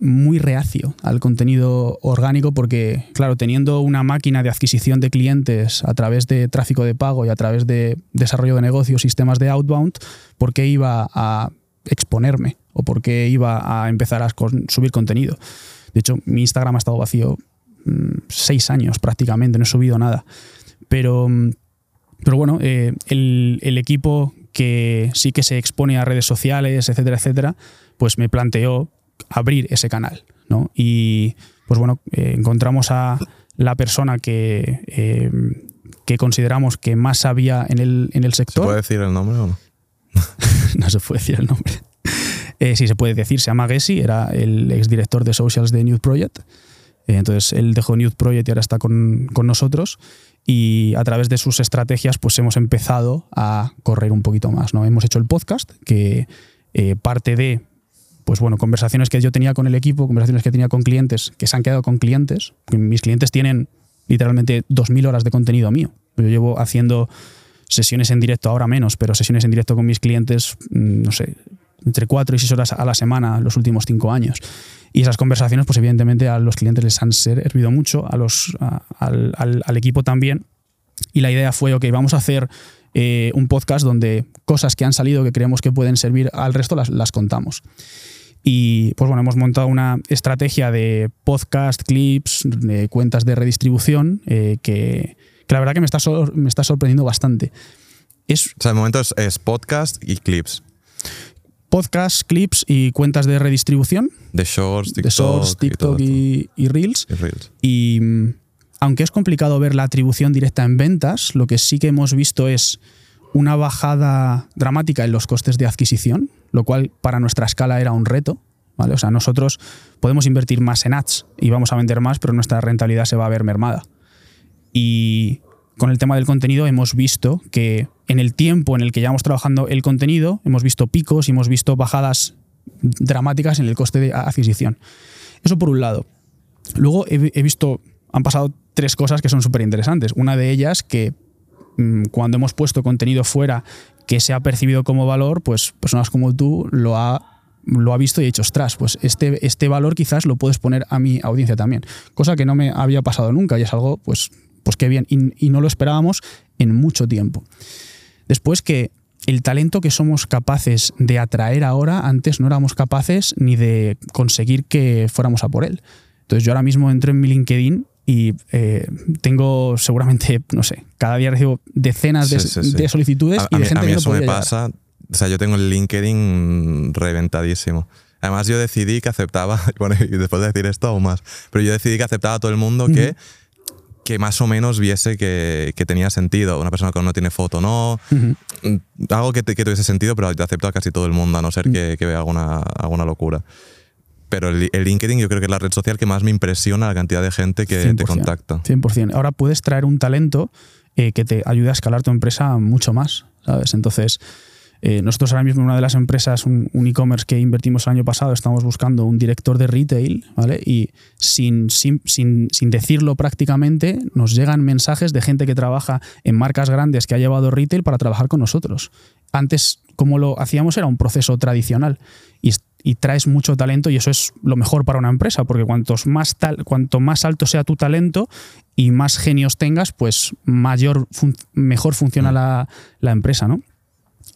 [SPEAKER 2] muy reacio al contenido orgánico porque, claro, teniendo una máquina de adquisición de clientes a través de tráfico de pago y a través de desarrollo de negocios, sistemas de outbound, ¿por qué iba a exponerme o por qué iba a empezar a subir contenido? De hecho, mi Instagram ha estado vacío mm, seis años prácticamente, no he subido nada. Pero, mm, pero bueno, eh, el, el equipo que sí que se expone a redes sociales, etcétera, etcétera, pues me planteó abrir ese canal. ¿no? Y pues bueno, eh, encontramos a la persona que, eh, que consideramos que más sabía en el, en el
[SPEAKER 1] ¿Se
[SPEAKER 2] sector.
[SPEAKER 1] puede decir el nombre o no?
[SPEAKER 2] no se puede decir el nombre. Eh, sí, se puede decir, se llama Gessi, era el exdirector de socials de Nude Project. Eh, entonces él dejó Nude Project y ahora está con, con nosotros. Y a través de sus estrategias, pues hemos empezado a correr un poquito más. ¿no? Hemos hecho el podcast, que eh, parte de pues bueno, conversaciones que yo tenía con el equipo, conversaciones que tenía con clientes, que se han quedado con clientes. Mis clientes tienen literalmente 2.000 horas de contenido mío. Yo llevo haciendo sesiones en directo, ahora menos, pero sesiones en directo con mis clientes, mm, no sé, entre 4 y 6 horas a la semana los últimos 5 años. Y esas conversaciones, pues evidentemente a los clientes les han servido mucho, a los, a- al, al- al equipo también. Y la idea fue, ok, vamos a hacer eh, un podcast donde cosas que han salido que creemos que pueden servir al resto las, las contamos. Y pues bueno, hemos montado una estrategia de podcast, clips, de cuentas de redistribución eh, que, que la verdad que me está, sor- me está sorprendiendo bastante. Es
[SPEAKER 1] O sea, de momento es, es podcast y clips.
[SPEAKER 2] podcast, clips y cuentas de redistribución
[SPEAKER 1] De shorts, TikTok,
[SPEAKER 2] de Shorts, TikTok
[SPEAKER 1] todo esto.
[SPEAKER 2] y, y Reels.
[SPEAKER 1] Y Reels.
[SPEAKER 2] Y mm, aunque es complicado ver la atribución directa en ventas, lo que sí que hemos visto es una bajada dramática en los costes de adquisición, lo cual para nuestra escala era un reto. ¿vale? O sea, nosotros podemos invertir más en ads y vamos a vender más, pero nuestra rentabilidad se va a ver mermada. Y con el tema del contenido hemos visto que en el tiempo en el que llevamos trabajando el contenido, hemos visto picos y hemos visto bajadas dramáticas en el coste de adquisición. Eso por un lado. Luego he, he visto, han pasado tres cosas que son súper interesantes. Una de ellas que mm, cuando hemos puesto contenido fuera que se ha percibido como valor, pues personas como tú lo ha, lo ha visto y ha dicho, ostras, pues este, este valor quizás lo puedes poner a mi audiencia también. Cosa que no me había pasado nunca y es algo, pues, pues qué bien. Y, y no lo esperábamos en mucho tiempo. Después que el talento que somos capaces de atraer ahora, antes no éramos capaces ni de conseguir que fuéramos a por él. Entonces yo ahora mismo entro en mi LinkedIn y eh, tengo seguramente, no sé, cada día recibo decenas de,
[SPEAKER 1] Sí, sí, sí.
[SPEAKER 2] de solicitudes
[SPEAKER 1] A,
[SPEAKER 2] y
[SPEAKER 1] a
[SPEAKER 2] de
[SPEAKER 1] mí,
[SPEAKER 2] gente
[SPEAKER 1] a mí
[SPEAKER 2] que no
[SPEAKER 1] eso me
[SPEAKER 2] llegar.
[SPEAKER 1] pasa. O sea, yo tengo el LinkedIn reventadísimo. Además, yo decidí que aceptaba, bueno, y después de decir esto aún más, pero yo decidí que aceptaba a todo el mundo que, que más o menos viese que, que tenía sentido. Una persona que no tiene foto, no. Mm, Algo que, te- que tuviese sentido, pero yo acepto a casi todo el mundo, a no
[SPEAKER 2] Mm.
[SPEAKER 1] ser que, que vea alguna, alguna locura. Pero el, el LinkedIn yo creo que es la red social que más me impresiona la cantidad de gente que te
[SPEAKER 2] 100%,
[SPEAKER 1] contacta.
[SPEAKER 2] 100%. Ahora puedes traer un talento eh, que te ayude a escalar tu empresa mucho más, ¿sabes? Entonces, eh, nosotros ahora mismo en una de las empresas, un, un e-commerce que invertimos el año pasado, estamos buscando un director de retail, ¿vale? Y sin, sin, sin, sin decirlo prácticamente, nos llegan mensajes de gente que trabaja en marcas grandes que ha llevado retail para trabajar con nosotros. Antes, como lo hacíamos, era un proceso tradicional. Y, y traes mucho talento y eso es lo mejor para una empresa, porque cuantos más tal, cuanto más alto sea tu talento y más genios tengas, pues mayor fun- mejor funciona la, la empresa, ¿no?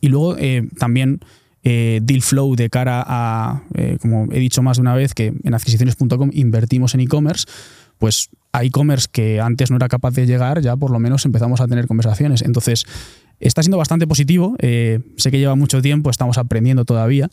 [SPEAKER 2] Y luego eh, también eh, deal flow de cara a, eh, como he dicho más de una vez, que en adquisiciones.com invertimos en e-commerce, pues a e-commerce que antes no era capaz de llegar, ya por lo menos empezamos a tener conversaciones. Entonces, está siendo bastante positivo. eh, sé que lleva mucho tiempo, estamos aprendiendo todavía.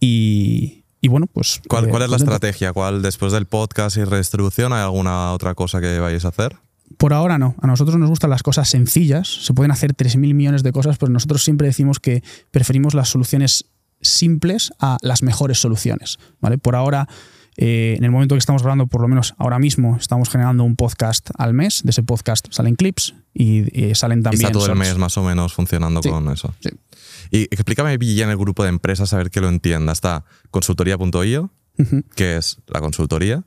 [SPEAKER 2] Y, y bueno, pues.
[SPEAKER 1] ¿Cuál,
[SPEAKER 2] eh,
[SPEAKER 1] cuál es la estrategia? ¿Cuál después del podcast y redistribución hay alguna otra cosa que vayáis a hacer?
[SPEAKER 2] Por ahora no. A nosotros nos gustan las cosas sencillas. Se pueden hacer 3.000 millones de cosas, pero nosotros siempre decimos que preferimos las soluciones simples a las mejores soluciones. ¿vale? Por ahora, eh, en el momento que estamos grabando, por lo menos ahora mismo, estamos generando un podcast al mes. De ese podcast salen clips y, eh, salen
[SPEAKER 1] Y
[SPEAKER 2] también.
[SPEAKER 1] está todo el mes más o menos funcionando
[SPEAKER 2] Sí,
[SPEAKER 1] con eso.
[SPEAKER 2] sí.
[SPEAKER 1] Y explícame bien el grupo de empresas, a ver que lo entienda. Está consultoría.io, que es la consultoría,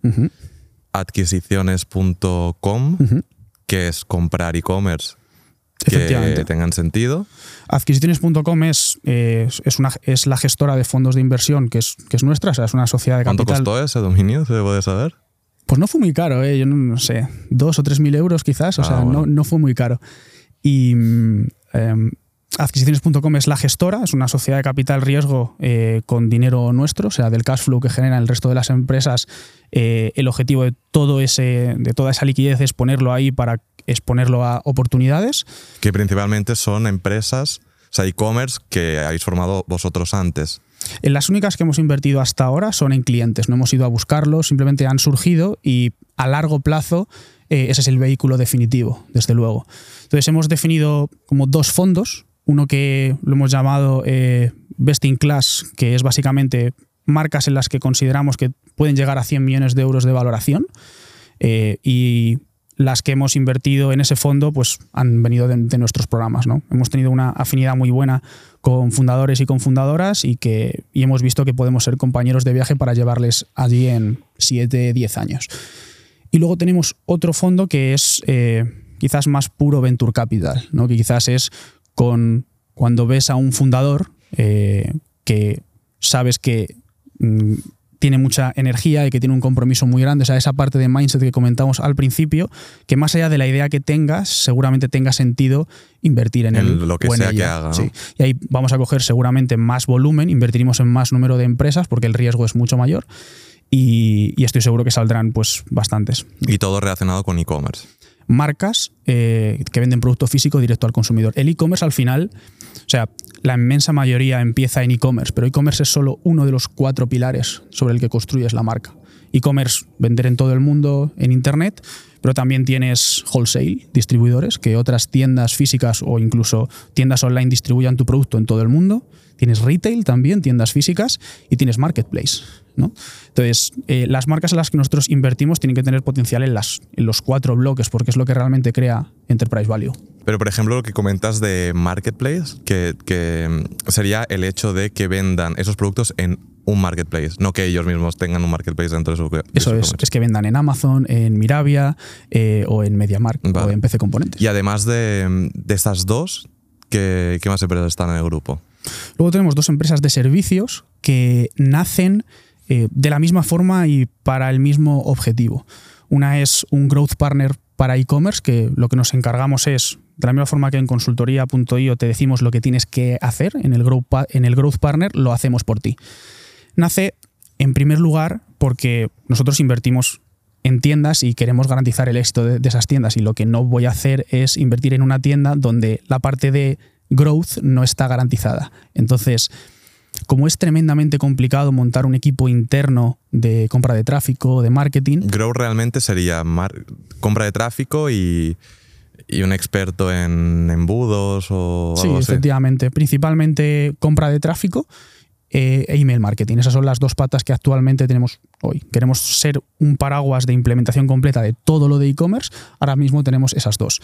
[SPEAKER 1] adquisiciones.com, que es comprar e-commerce que tengan sentido.
[SPEAKER 2] Adquisiciones.com es, eh, es, una, es la gestora de fondos de inversión que es, que es nuestra, o sea, es una sociedad de
[SPEAKER 1] ¿Cuánto
[SPEAKER 2] capital.
[SPEAKER 1] costó ese dominio? ¿Se puede saber?
[SPEAKER 2] Pues no fue muy caro, ¿eh? yo no, no sé, dos o tres mil euros quizás, o
[SPEAKER 1] Ah,
[SPEAKER 2] sea,
[SPEAKER 1] bueno.
[SPEAKER 2] no, no fue muy caro. Y mm, em, adquisiciones.com es la gestora, es una sociedad de capital riesgo eh, con dinero nuestro, o sea, del cash flow que genera el resto de las empresas. eh, el objetivo de, todo ese, de toda esa liquidez es ponerlo ahí para exponerlo a oportunidades.
[SPEAKER 1] Que principalmente son empresas, o sea, e-commerce que habéis formado vosotros antes.
[SPEAKER 2] En las únicas que hemos invertido hasta ahora son en clientes, no hemos ido a buscarlos, simplemente han surgido y a largo plazo eh, ese es el vehículo definitivo, desde luego. Entonces hemos definido como dos fondos, uno que lo hemos llamado eh, Best in Class, que es básicamente marcas en las que consideramos que pueden llegar a 100 millones de euros de valoración eh, y las que hemos invertido en ese fondo pues han venido de, nuestros programas. ¿no? Hemos tenido una afinidad muy buena con fundadores y con fundadoras y, que, y hemos visto que podemos ser compañeros de viaje para llevarles allí en 7, 10 años. Y luego tenemos otro fondo que es eh, quizás más puro venture capital, ¿no? que quizás es con cuando ves a un fundador eh, que sabes que mm, tiene mucha energía y que tiene un compromiso muy grande. O sea, esa parte de mindset que comentamos al principio, que más allá de la idea que tengas, seguramente tenga sentido invertir en,
[SPEAKER 1] el, lo que sea que haga.
[SPEAKER 2] Y ahí vamos a coger seguramente más volumen, invertiremos en más número de empresas porque el riesgo es mucho mayor. Y, estoy seguro que saldrán pues bastantes.
[SPEAKER 1] Y todo relacionado con e-commerce.
[SPEAKER 2] Marcas eh, que venden producto físico directo al consumidor. El e-commerce al final, o sea, la inmensa mayoría empieza en e-commerce, pero e-commerce es solo uno de los cuatro pilares sobre el que construyes la marca. E-commerce, vender en todo el mundo en Internet, pero también tienes wholesale, distribuidores, que otras tiendas físicas o incluso tiendas online distribuyan tu producto en todo el mundo. Tienes retail también, tiendas físicas, y tienes marketplace. Entonces, eh, las marcas en las que nosotros invertimos tienen que tener potencial en, las, en los cuatro bloques, porque es lo que realmente crea enterprise value.
[SPEAKER 1] Pero, por ejemplo, lo que comentas de marketplace, que, que mm, sería el hecho de que vendan esos productos en un marketplace, no que ellos mismos tengan un marketplace dentro de su.
[SPEAKER 2] Eso es, es que vendan en Amazon, en Miravia eh, o en MediaMarkt o en PC Componentes.
[SPEAKER 1] Y además de, de estas dos, ¿qué, ¿qué, más empresas están en el grupo?
[SPEAKER 2] Luego tenemos dos empresas de servicios que nacen eh, de la misma forma y para el mismo objetivo. Una es un growth partner para e-commerce, que lo que nos encargamos es, de la misma forma que en consultoría.io te decimos lo que tienes que hacer, en el growth, en el growth partner lo hacemos por ti. Nace, en primer lugar, porque nosotros invertimos en tiendas y queremos garantizar el éxito de, esas tiendas y lo que no voy a hacer es invertir en una tienda donde la parte de growth no está garantizada. Entonces, como es tremendamente complicado montar un equipo interno de compra de tráfico, de marketing.
[SPEAKER 1] Growth realmente sería compra de tráfico y, un experto en embudos o.
[SPEAKER 2] Sí, efectivamente. Principalmente compra de tráfico eh, e email marketing. Esas son las dos patas que actualmente tenemos hoy. Queremos ser un paraguas de implementación completa de todo lo de e-commerce. Ahora mismo tenemos esas dos.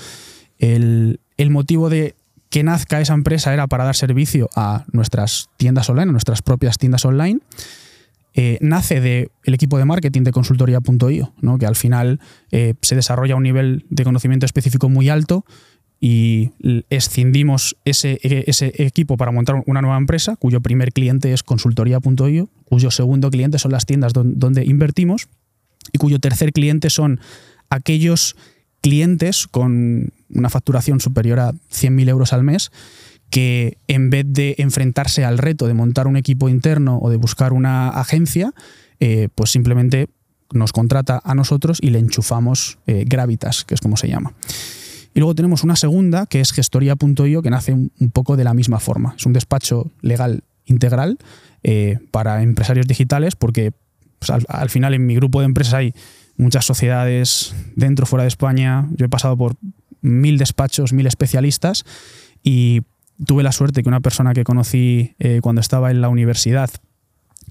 [SPEAKER 2] El, el motivo de que nazca esa empresa era para dar servicio a nuestras tiendas online, a nuestras propias tiendas online. Eh, nace del equipo de marketing de consultoría.io, ¿no? que al final eh, se desarrolla un nivel de conocimiento específico muy alto y escindimos ese, ese, equipo para montar una nueva empresa, cuyo primer cliente es consultoría.io, cuyo segundo cliente son las tiendas donde invertimos y cuyo tercer cliente son aquellos clientes con una facturación superior a 100.000 euros al mes que en vez de enfrentarse al reto de montar un equipo interno o de buscar una agencia, eh, pues simplemente nos contrata a nosotros y le enchufamos eh, Gravitas, que es como se llama. Y luego tenemos una segunda, que es gestoría.io, que nace un, poco de la misma forma. Es un despacho legal integral eh, para empresarios digitales, porque pues, al, final en mi grupo de empresas hay muchas sociedades dentro, fuera de España. Yo he pasado por mil despachos, mil especialistas y tuve la suerte que una persona que conocí eh, cuando estaba en la universidad,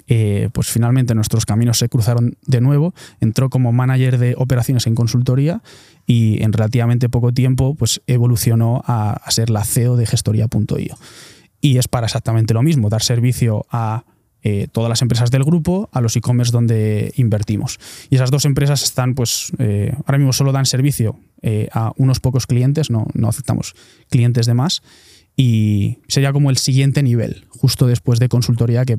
[SPEAKER 2] eh, pues finalmente nuestros caminos se cruzaron de nuevo, entró como manager de operaciones en consultoría y en relativamente poco tiempo pues evolucionó a, ser la CEO de gestoría.io. Y es para exactamente lo mismo, dar servicio a eh, todas las empresas del grupo a los e-commerce donde invertimos. Y esas dos empresas están, pues, ahora mismo solo dan servicio a unos pocos clientes, no, no aceptamos clientes de más. Y sería como el siguiente nivel, justo después de consultoría, que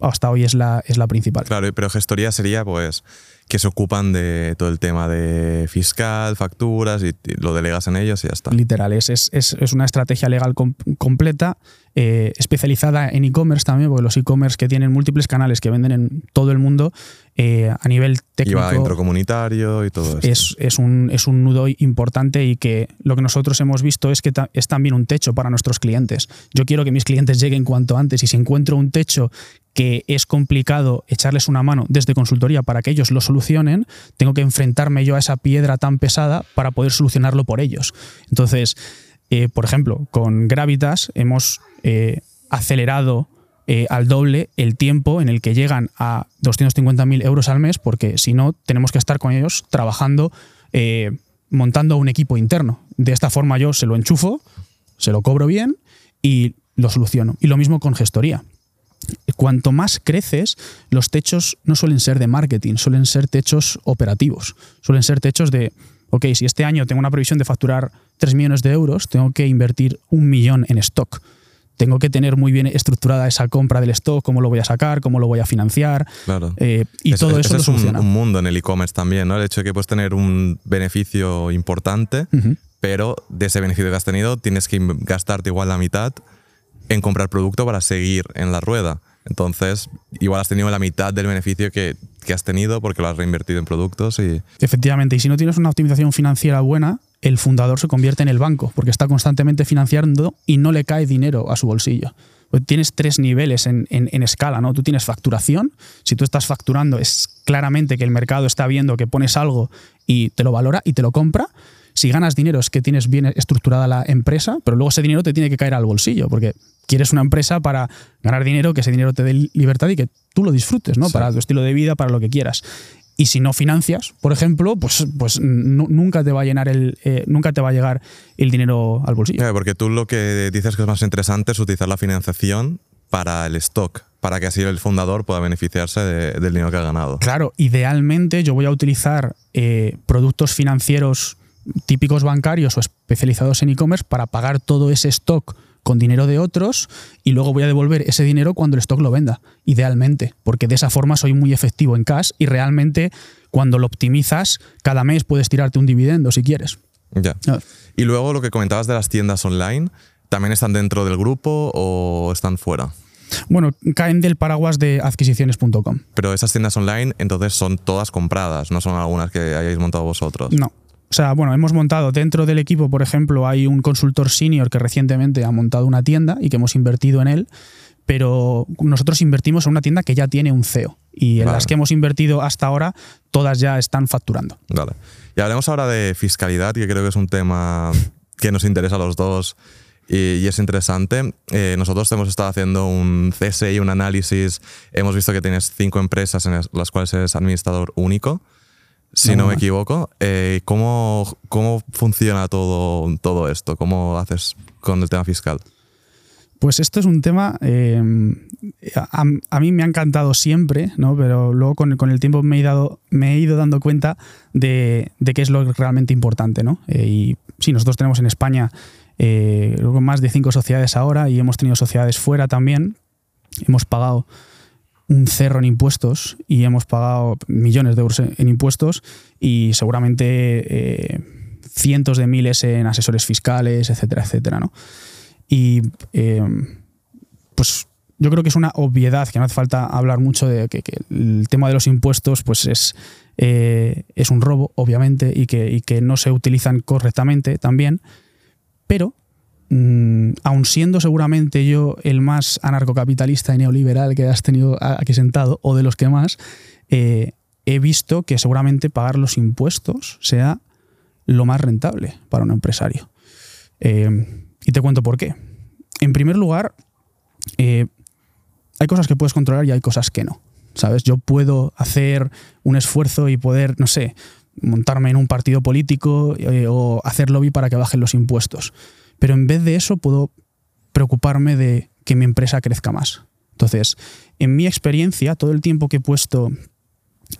[SPEAKER 2] hasta hoy es la, es la principal.
[SPEAKER 1] Claro, pero gestoría sería, pues, que se ocupan de todo el tema de fiscal, facturas y, y lo delegas en ellos y ya está.
[SPEAKER 2] Literal, es, es, es una estrategia legal com completa, eh, especializada en e-commerce también, porque los e-commerce que tienen múltiples canales que venden en todo el mundo, eh, a nivel técnico.
[SPEAKER 1] Y va intracomunitario y todo esto.
[SPEAKER 2] Es, es, un, es un nudo importante y que lo que nosotros hemos visto es que ta es también un techo para nuestros clientes. Yo quiero que mis clientes lleguen cuanto antes y si encuentro un techo que es complicado echarles una mano desde consultoría para que ellos lo solucionen, tengo que enfrentarme yo a esa piedra tan pesada para poder solucionarlo por ellos. Entonces, eh, por ejemplo, con Gravitas hemos eh, acelerado eh, al doble el tiempo en el que llegan a 250.000 euros al mes, porque si no, tenemos que estar con ellos trabajando, montando un equipo interno. De esta forma yo se lo enchufo, se lo cobro bien y lo soluciono. Y lo mismo con gestoría cuanto más creces, los techos no suelen ser de marketing, suelen ser techos operativos, suelen ser techos de, ok, si este año tengo una previsión de facturar 3 millones de euros, tengo que invertir un millón en stock. Tengo que tener muy bien estructurada esa compra del stock, cómo lo voy a sacar, cómo lo voy a financiar.
[SPEAKER 1] Claro.
[SPEAKER 2] Eh, y
[SPEAKER 1] Es-
[SPEAKER 2] todo
[SPEAKER 1] es-
[SPEAKER 2] eso
[SPEAKER 1] ese
[SPEAKER 2] lo
[SPEAKER 1] es un, mundo en el e-commerce también, ¿no? El hecho de que puedes tener un beneficio importante, pero de ese beneficio que has tenido tienes que gastarte igual la mitad en comprar producto para seguir en la rueda. Entonces, igual has tenido la mitad del beneficio que, que has tenido porque lo has reinvertido en productos y
[SPEAKER 2] Efectivamente, y si no tienes una optimización financiera buena, el fundador se convierte en el banco, porque está constantemente financiando y no le cae dinero a su bolsillo. Pues tienes tres niveles en, en- en escala, ¿no? Tú tienes facturación, si tú estás facturando es claramente que el mercado está viendo que pones algo y te lo valora y te lo compra. Si ganas dinero es que tienes bien estructurada la empresa, pero luego ese dinero te tiene que caer al bolsillo, porque quieres una empresa para ganar dinero, que ese dinero te dé libertad y que tú lo disfrutes, ¿no?
[SPEAKER 1] Sí.
[SPEAKER 2] Para tu estilo de vida, para lo que quieras. Y si no financias, por ejemplo, pues, pues nu- nunca te va a llenar el, eh, nunca te va a llegar el dinero al bolsillo.
[SPEAKER 1] Claro, porque tú lo que dices que es más interesante es utilizar la financiación para el stock, para que así el fundador pueda beneficiarse de- del dinero que ha ganado.
[SPEAKER 2] Claro, idealmente yo voy a utilizar eh, productos financieros típicos bancarios o especializados en e-commerce para pagar todo ese stock con dinero de otros y luego voy a devolver ese dinero cuando el stock lo venda, idealmente, porque de esa forma soy muy efectivo en cash y realmente cuando lo optimizas cada mes puedes tirarte un dividendo si quieres.
[SPEAKER 1] Ya. Y luego lo que comentabas de las tiendas online, ¿también están dentro del grupo o están fuera?
[SPEAKER 2] Bueno, caen del paraguas de adquisiciones.com.
[SPEAKER 1] Pero esas tiendas online entonces son todas compradas, no son algunas que hayáis montado vosotros.
[SPEAKER 2] No. O sea, bueno, hemos montado dentro del equipo, por ejemplo, hay un consultor senior que recientemente ha montado una tienda y que hemos invertido en él, pero nosotros invertimos en una tienda que ya tiene un CEO y en
[SPEAKER 1] Vale.
[SPEAKER 2] las que hemos invertido hasta ahora todas ya están facturando.
[SPEAKER 1] Vale. Y hablemos ahora de fiscalidad, que creo que es un tema que nos interesa a los dos y, es interesante. Eh, nosotros hemos estado haciendo un CSI, un análisis. Hemos visto que tienes cinco empresas en las cuales eres administrador único, si
[SPEAKER 2] No,
[SPEAKER 1] me equivoco. Eh, ¿cómo, ¿Cómo funciona todo, todo esto? ¿Cómo haces con el tema fiscal?
[SPEAKER 2] Pues esto es un tema, eh, a, a mí me ha encantado siempre, ¿no? pero luego con, con el tiempo me he, dado, me he ido dando cuenta de, de qué es lo realmente importante. ¿no? Eh, y sí, nosotros tenemos en España eh, más de cinco sociedades ahora y hemos tenido sociedades fuera también. Hemos pagado un cerro en impuestos y hemos pagado millones de euros en, impuestos y seguramente eh, cientos de miles en asesores fiscales, etcétera, etcétera. ¿no? Y eh, pues yo creo que es una obviedad, que no hace falta hablar mucho de que, que el tema de los impuestos pues es, eh, es un robo, obviamente, y que, y que no se utilizan correctamente también. Pero, aun siendo seguramente yo el más anarcocapitalista y neoliberal que has tenido aquí sentado, o de los que más, eh, he visto que seguramente pagar los impuestos sea lo más rentable para un empresario. Eh, y te cuento por qué. En primer lugar, eh, hay cosas que puedes controlar y hay cosas que no. ¿Sabes? Yo puedo hacer un esfuerzo y poder, no sé, montarme en un partido político o hacer lobby para que bajen los impuestos. Pero en vez de eso, puedo preocuparme de que mi empresa crezca más. Entonces, en mi experiencia, todo el tiempo que he puesto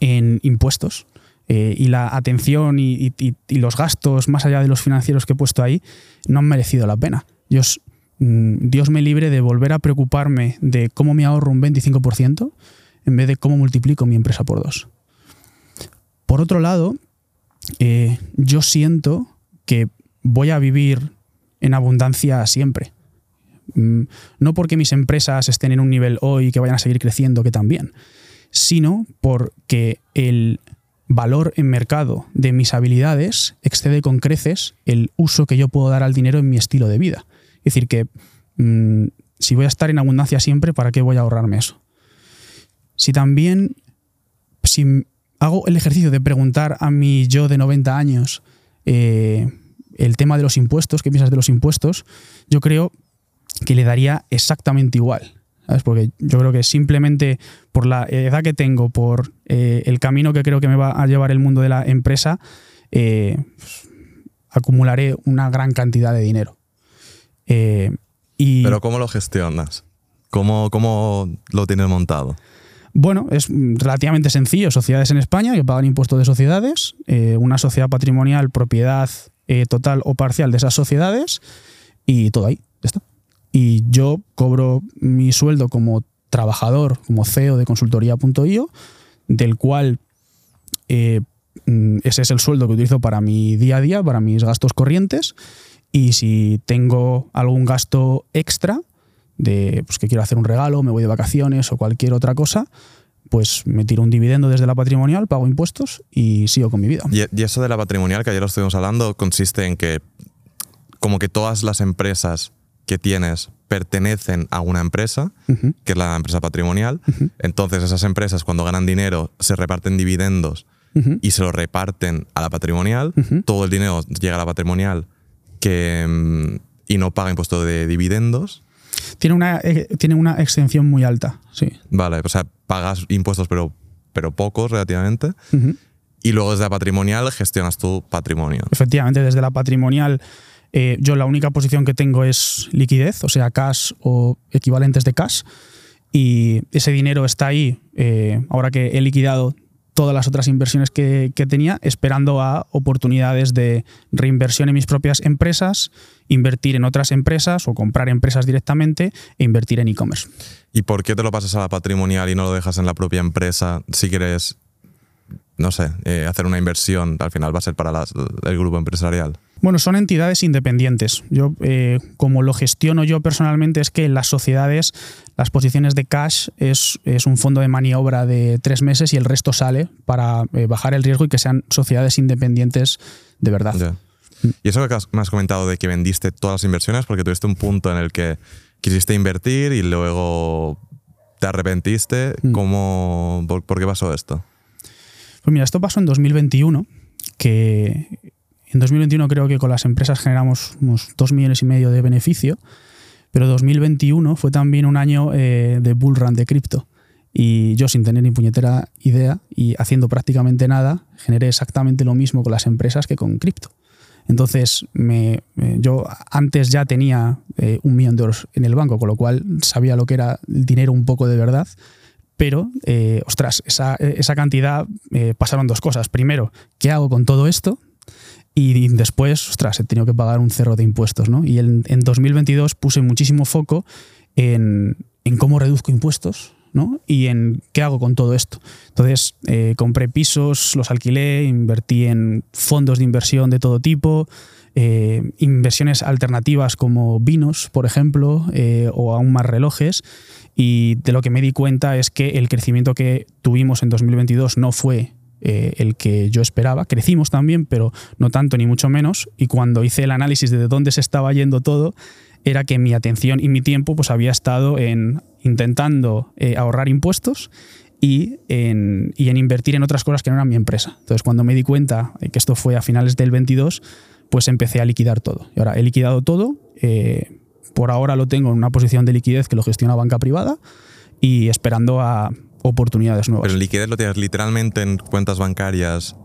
[SPEAKER 2] en impuestos eh, y la atención y, los gastos más allá de los financieros que he puesto ahí no han merecido la pena. Dios, mm, Dios me libre de volver a preocuparme de cómo me ahorro un 25% en vez de cómo multiplico mi empresa por dos. Por otro lado, eh, yo siento que voy a vivir en abundancia siempre. Mm, no porque mis empresas estén en un nivel hoy que vayan a seguir creciendo, que también, sino porque el valor en mercado de mis habilidades excede con creces el uso que yo puedo dar al dinero en mi estilo de vida. Es decir, que mm, si voy a estar en abundancia siempre, ¿para qué voy a ahorrarme eso? Si también, si hago el ejercicio de preguntar a mi yo de 90 años eh, el tema de los impuestos, qué piensas de los impuestos, yo creo que le daría exactamente igual. Porque yo creo que simplemente por la edad que tengo, por eh, el camino que creo que me va a llevar el mundo de la empresa, eh, acumularé una gran cantidad de dinero.
[SPEAKER 1] y Pero ¿cómo lo gestionas? ¿Cómo, ¿Cómo lo tienes montado?
[SPEAKER 2] Bueno, es relativamente sencillo. Sociedades en España que pagan impuestos de sociedades, eh, una sociedad patrimonial, propiedad eh, total o parcial de esas sociedades y todo ahí. Ya está. Y yo cobro mi sueldo como trabajador, como CEO de consultoría.io, del cual eh, mm, ese es el sueldo que utilizo para mi día a día, para mis gastos corrientes. Y si tengo algún gasto extra, de pues, que quiero hacer un regalo, me voy de vacaciones o cualquier otra cosa, pues me tiro un dividendo desde la patrimonial, pago impuestos y sigo con mi vida.
[SPEAKER 1] Y, eso de la patrimonial, que ayer lo estuvimos hablando, consiste en que como que todas las empresas que tienes pertenecen a una empresa, que es la empresa patrimonial. Entonces esas empresas cuando ganan dinero se reparten dividendos y se lo reparten a la patrimonial. Todo el dinero llega a la patrimonial que, mm, y no paga impuesto de dividendos.
[SPEAKER 2] Tiene una, eh, tiene una exención muy alta, sí.
[SPEAKER 1] Vale, o sea, pagas impuestos pero, pero pocos relativamente. Y luego desde la patrimonial gestionas tu patrimonio.
[SPEAKER 2] Efectivamente, desde la patrimonial eh, yo la única posición que tengo es liquidez, o sea, cash o equivalentes de cash. Y ese dinero está ahí, eh, ahora que he liquidado todas las otras inversiones que, tenía, esperando a oportunidades de reinversión en mis propias empresas, invertir en otras empresas o comprar empresas directamente e invertir en e-commerce.
[SPEAKER 1] ¿Y por qué te lo pasas a la patrimonial y no lo dejas en la propia empresa si quieres, no sé, eh, hacer una inversión? Al final va a ser para el grupo empresarial.
[SPEAKER 2] Bueno, son entidades independientes. Yo, eh, como lo gestiono yo personalmente, es que las sociedades, las posiciones de cash es, un fondo de maniobra de tres meses y el resto sale para eh, bajar el riesgo y que sean sociedades independientes de verdad.
[SPEAKER 1] Y eso que me has comentado de que vendiste todas las inversiones porque tuviste un punto en el que quisiste invertir y luego te arrepentiste. Mm. ¿Cómo, por, qué pasó esto?
[SPEAKER 2] Pues mira, esto pasó en 2021, que en 2021 creo que con las empresas generamos unos 2 millones y medio de beneficio, pero 2021 fue también un año eh, de bull run de cripto. Y yo sin tener ni puñetera idea y haciendo prácticamente nada, generé exactamente lo mismo con las empresas que con cripto. Entonces, me, yo antes ya tenía eh, un millón de euros en el banco, con lo cual sabía lo que era el dinero un poco de verdad. Pero, eh, ostras, esa, esa cantidad pasaron dos cosas. Primero, ¿qué hago con todo esto? Y después, ostras, he tenido que pagar un cerro de impuestos, ¿no? Y en, 2022 puse muchísimo foco en, cómo reduzco impuestos, ¿no? Y en qué hago con todo esto. Entonces, eh, compré pisos, los alquilé, invertí en fondos de inversión de todo tipo, eh, inversiones alternativas como vinos, por ejemplo, eh, o aún más relojes. Y de lo que me di cuenta es que el crecimiento que tuvimos en 2022 no fue eh, el que yo esperaba. Crecimos también, pero no tanto ni mucho menos. Y cuando hice el análisis de dónde se estaba yendo todo, era que mi atención y mi tiempo pues, había estado en intentando eh, ahorrar impuestos y en, y en, invertir en otras cosas que no eran mi empresa. Entonces, cuando me di cuenta que esto fue a finales del 22, pues empecé a liquidar todo. Y ahora he liquidado todo. Eh, por ahora lo tengo en una posición de liquidez que lo gestiona banca privada y esperando a, oportunidades nuevas.
[SPEAKER 1] Pero liquidez lo tienes literalmente en cuentas bancarias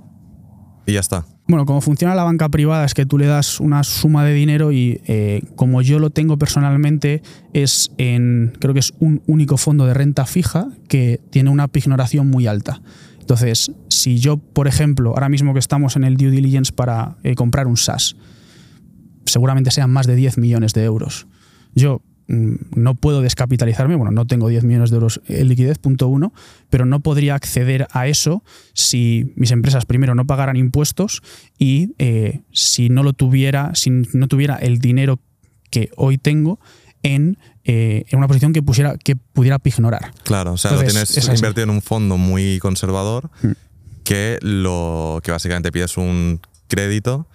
[SPEAKER 1] y ya está.
[SPEAKER 2] Bueno, como funciona la banca privada es que tú le das una suma de dinero y eh, como yo lo tengo personalmente es en, creo que es un único fondo de renta fija que tiene una pignoración muy alta. Entonces, si yo, por ejemplo, ahora mismo que estamos en el due diligence para eh, comprar un SaaS, seguramente sean más de 10 millones de euros. Yo no puedo descapitalizarme, bueno, no tengo 10 millones de euros en liquidez, punto uno, pero no podría acceder a eso si mis empresas primero no pagaran impuestos y eh, si no lo tuviera, si no tuviera el dinero que hoy tengo en, eh, en una posición que, pusiera, que pudiera ignorar.
[SPEAKER 1] Claro, o sea, lo tienes invertido en un fondo muy conservador mm. que lo que básicamente pides un crédito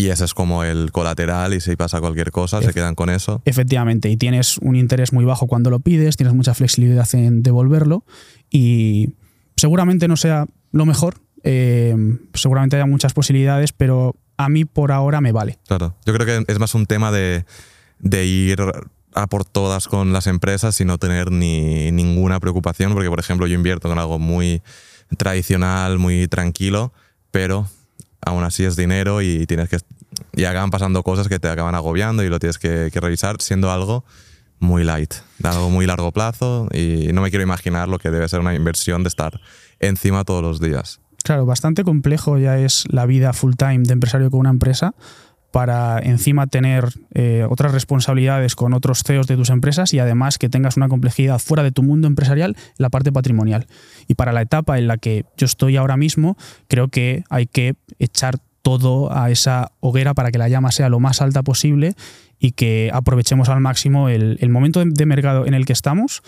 [SPEAKER 1] y ese es como el colateral y si pasa cualquier cosa se quedan con eso.
[SPEAKER 2] Efectivamente, y tienes un interés muy bajo cuando lo pides, tienes mucha flexibilidad en devolverlo y seguramente no sea lo mejor, eh, seguramente haya muchas posibilidades, pero a mí por ahora me vale.
[SPEAKER 1] Claro, yo creo que es más un tema de, de ir a por todas con las empresas y no tener ni ninguna preocupación, porque por ejemplo yo invierto con algo muy tradicional, muy tranquilo, pero aún así es dinero y tienes que y acaban pasando cosas que te acaban agobiando y lo tienes que, revisar siendo algo muy light, de algo muy largo plazo y no me quiero imaginar lo que debe ser una inversión de estar encima todos los días.
[SPEAKER 2] Claro, bastante complejo ya es la vida full time de empresario con una empresa para encima tener eh, otras responsabilidades con otros CEOs de tus empresas y además que tengas una complejidad fuera de tu mundo empresarial la parte patrimonial. Y para la etapa en la que yo estoy ahora mismo, creo que hay que echar todo a esa hoguera para que la llama sea lo más alta posible y que aprovechemos al máximo el, momento de, mercado en el que estamos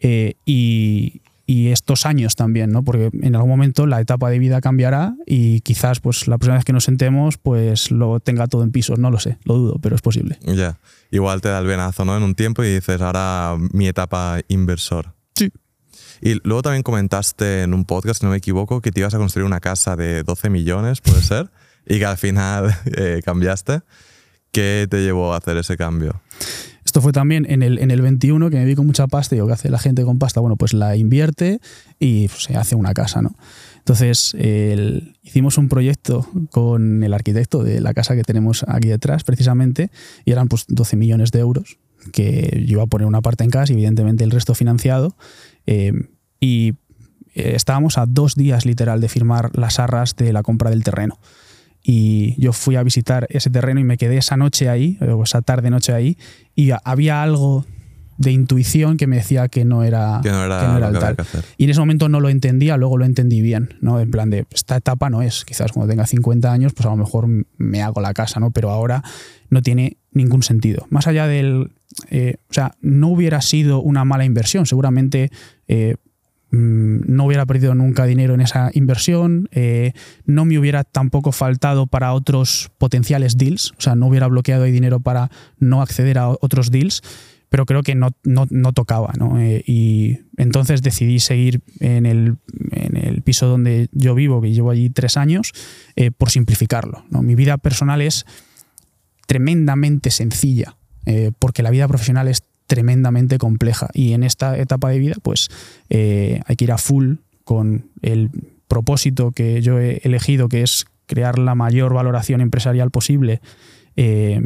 [SPEAKER 2] eh, y, y estos años también, ¿no? Porque en algún momento la etapa de vida cambiará y quizás pues la próxima vez que nos sentemos pues lo tenga todo en pisos, no lo sé, lo dudo, pero es posible.
[SPEAKER 1] Ya, igual te da el venazo, ¿no? En un tiempo y dices, ahora mi etapa inversor.
[SPEAKER 2] Sí.
[SPEAKER 1] Y luego también comentaste en un podcast, si no me equivoco, que te ibas a construir una casa de 12 millones, ¿puede ser? y que al final eh, cambiaste. ¿Qué te llevó a hacer ese cambio?
[SPEAKER 2] Esto fue también en el, en el 21, que me vi con mucha pasta y lo que hace la gente con pasta, bueno, pues la invierte y pues, se hace una casa, ¿no? Entonces, hicimos un proyecto con el arquitecto de la casa que tenemos aquí detrás, precisamente, y eran pues 12 millones de euros, que yo iba a poner una parte en casa y evidentemente el resto financiado. Eh, y estábamos a dos días literal de firmar las arras de la compra del terreno y yo fui a visitar ese terreno y me quedé esa noche ahí, o esa tarde noche ahí, y había algo de intuición que me decía que no era,
[SPEAKER 1] que no era, el tal.
[SPEAKER 2] Y en ese momento no lo entendía, luego lo entendí bien, ¿no? En plan de, esta etapa no es, quizás cuando tenga 50 años, pues a lo mejor me hago la casa, ¿no? Pero ahora no tiene ningún sentido. Más allá del... Eh, o sea, no hubiera sido una mala inversión, seguramente... Eh, no hubiera perdido nunca dinero en esa inversión, eh, no me hubiera tampoco faltado para otros potenciales deals, o sea, no hubiera bloqueado dinero para no acceder a otros deals, pero creo que no, no, tocaba. ¿no? Eh, y entonces decidí seguir en el, en el, piso donde yo vivo, que llevo allí tres años, eh, por simplificarlo. ¿no? Mi vida personal es tremendamente sencilla, porque la vida profesional es tremendamente compleja. Y en esta etapa de vida, pues eh, hay que ir a full con el propósito que yo he elegido, que es crear la mayor valoración empresarial posible eh,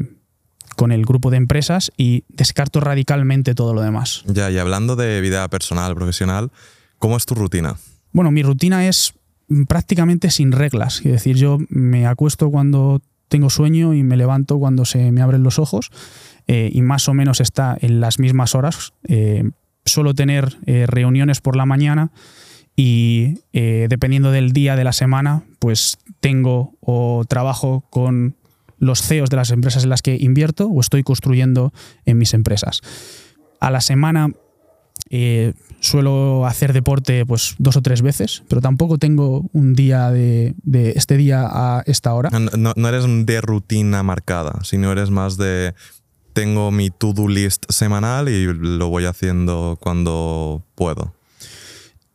[SPEAKER 2] con el grupo de empresas y descarto radicalmente todo lo demás.
[SPEAKER 1] Ya, y hablando de vida personal, profesional, ¿cómo es tu rutina?
[SPEAKER 2] Bueno, mi rutina es prácticamente sin reglas. Es decir, yo me acuesto cuando tengo sueño y me levanto cuando se me abren los ojos eh, y más o menos está en las mismas horas. Eh, suelo tener eh, reuniones por la mañana y dependiendo del día de la semana, pues tengo o trabajo con los CEOs de las empresas en las que invierto o estoy construyendo en mis empresas. A la semana suelo hacer deporte pues dos o tres veces, pero tampoco tengo un día de, este día a esta hora.
[SPEAKER 1] No, no, eres de rutina marcada, sino eres más de tengo mi to-do list semanal y lo voy haciendo cuando puedo.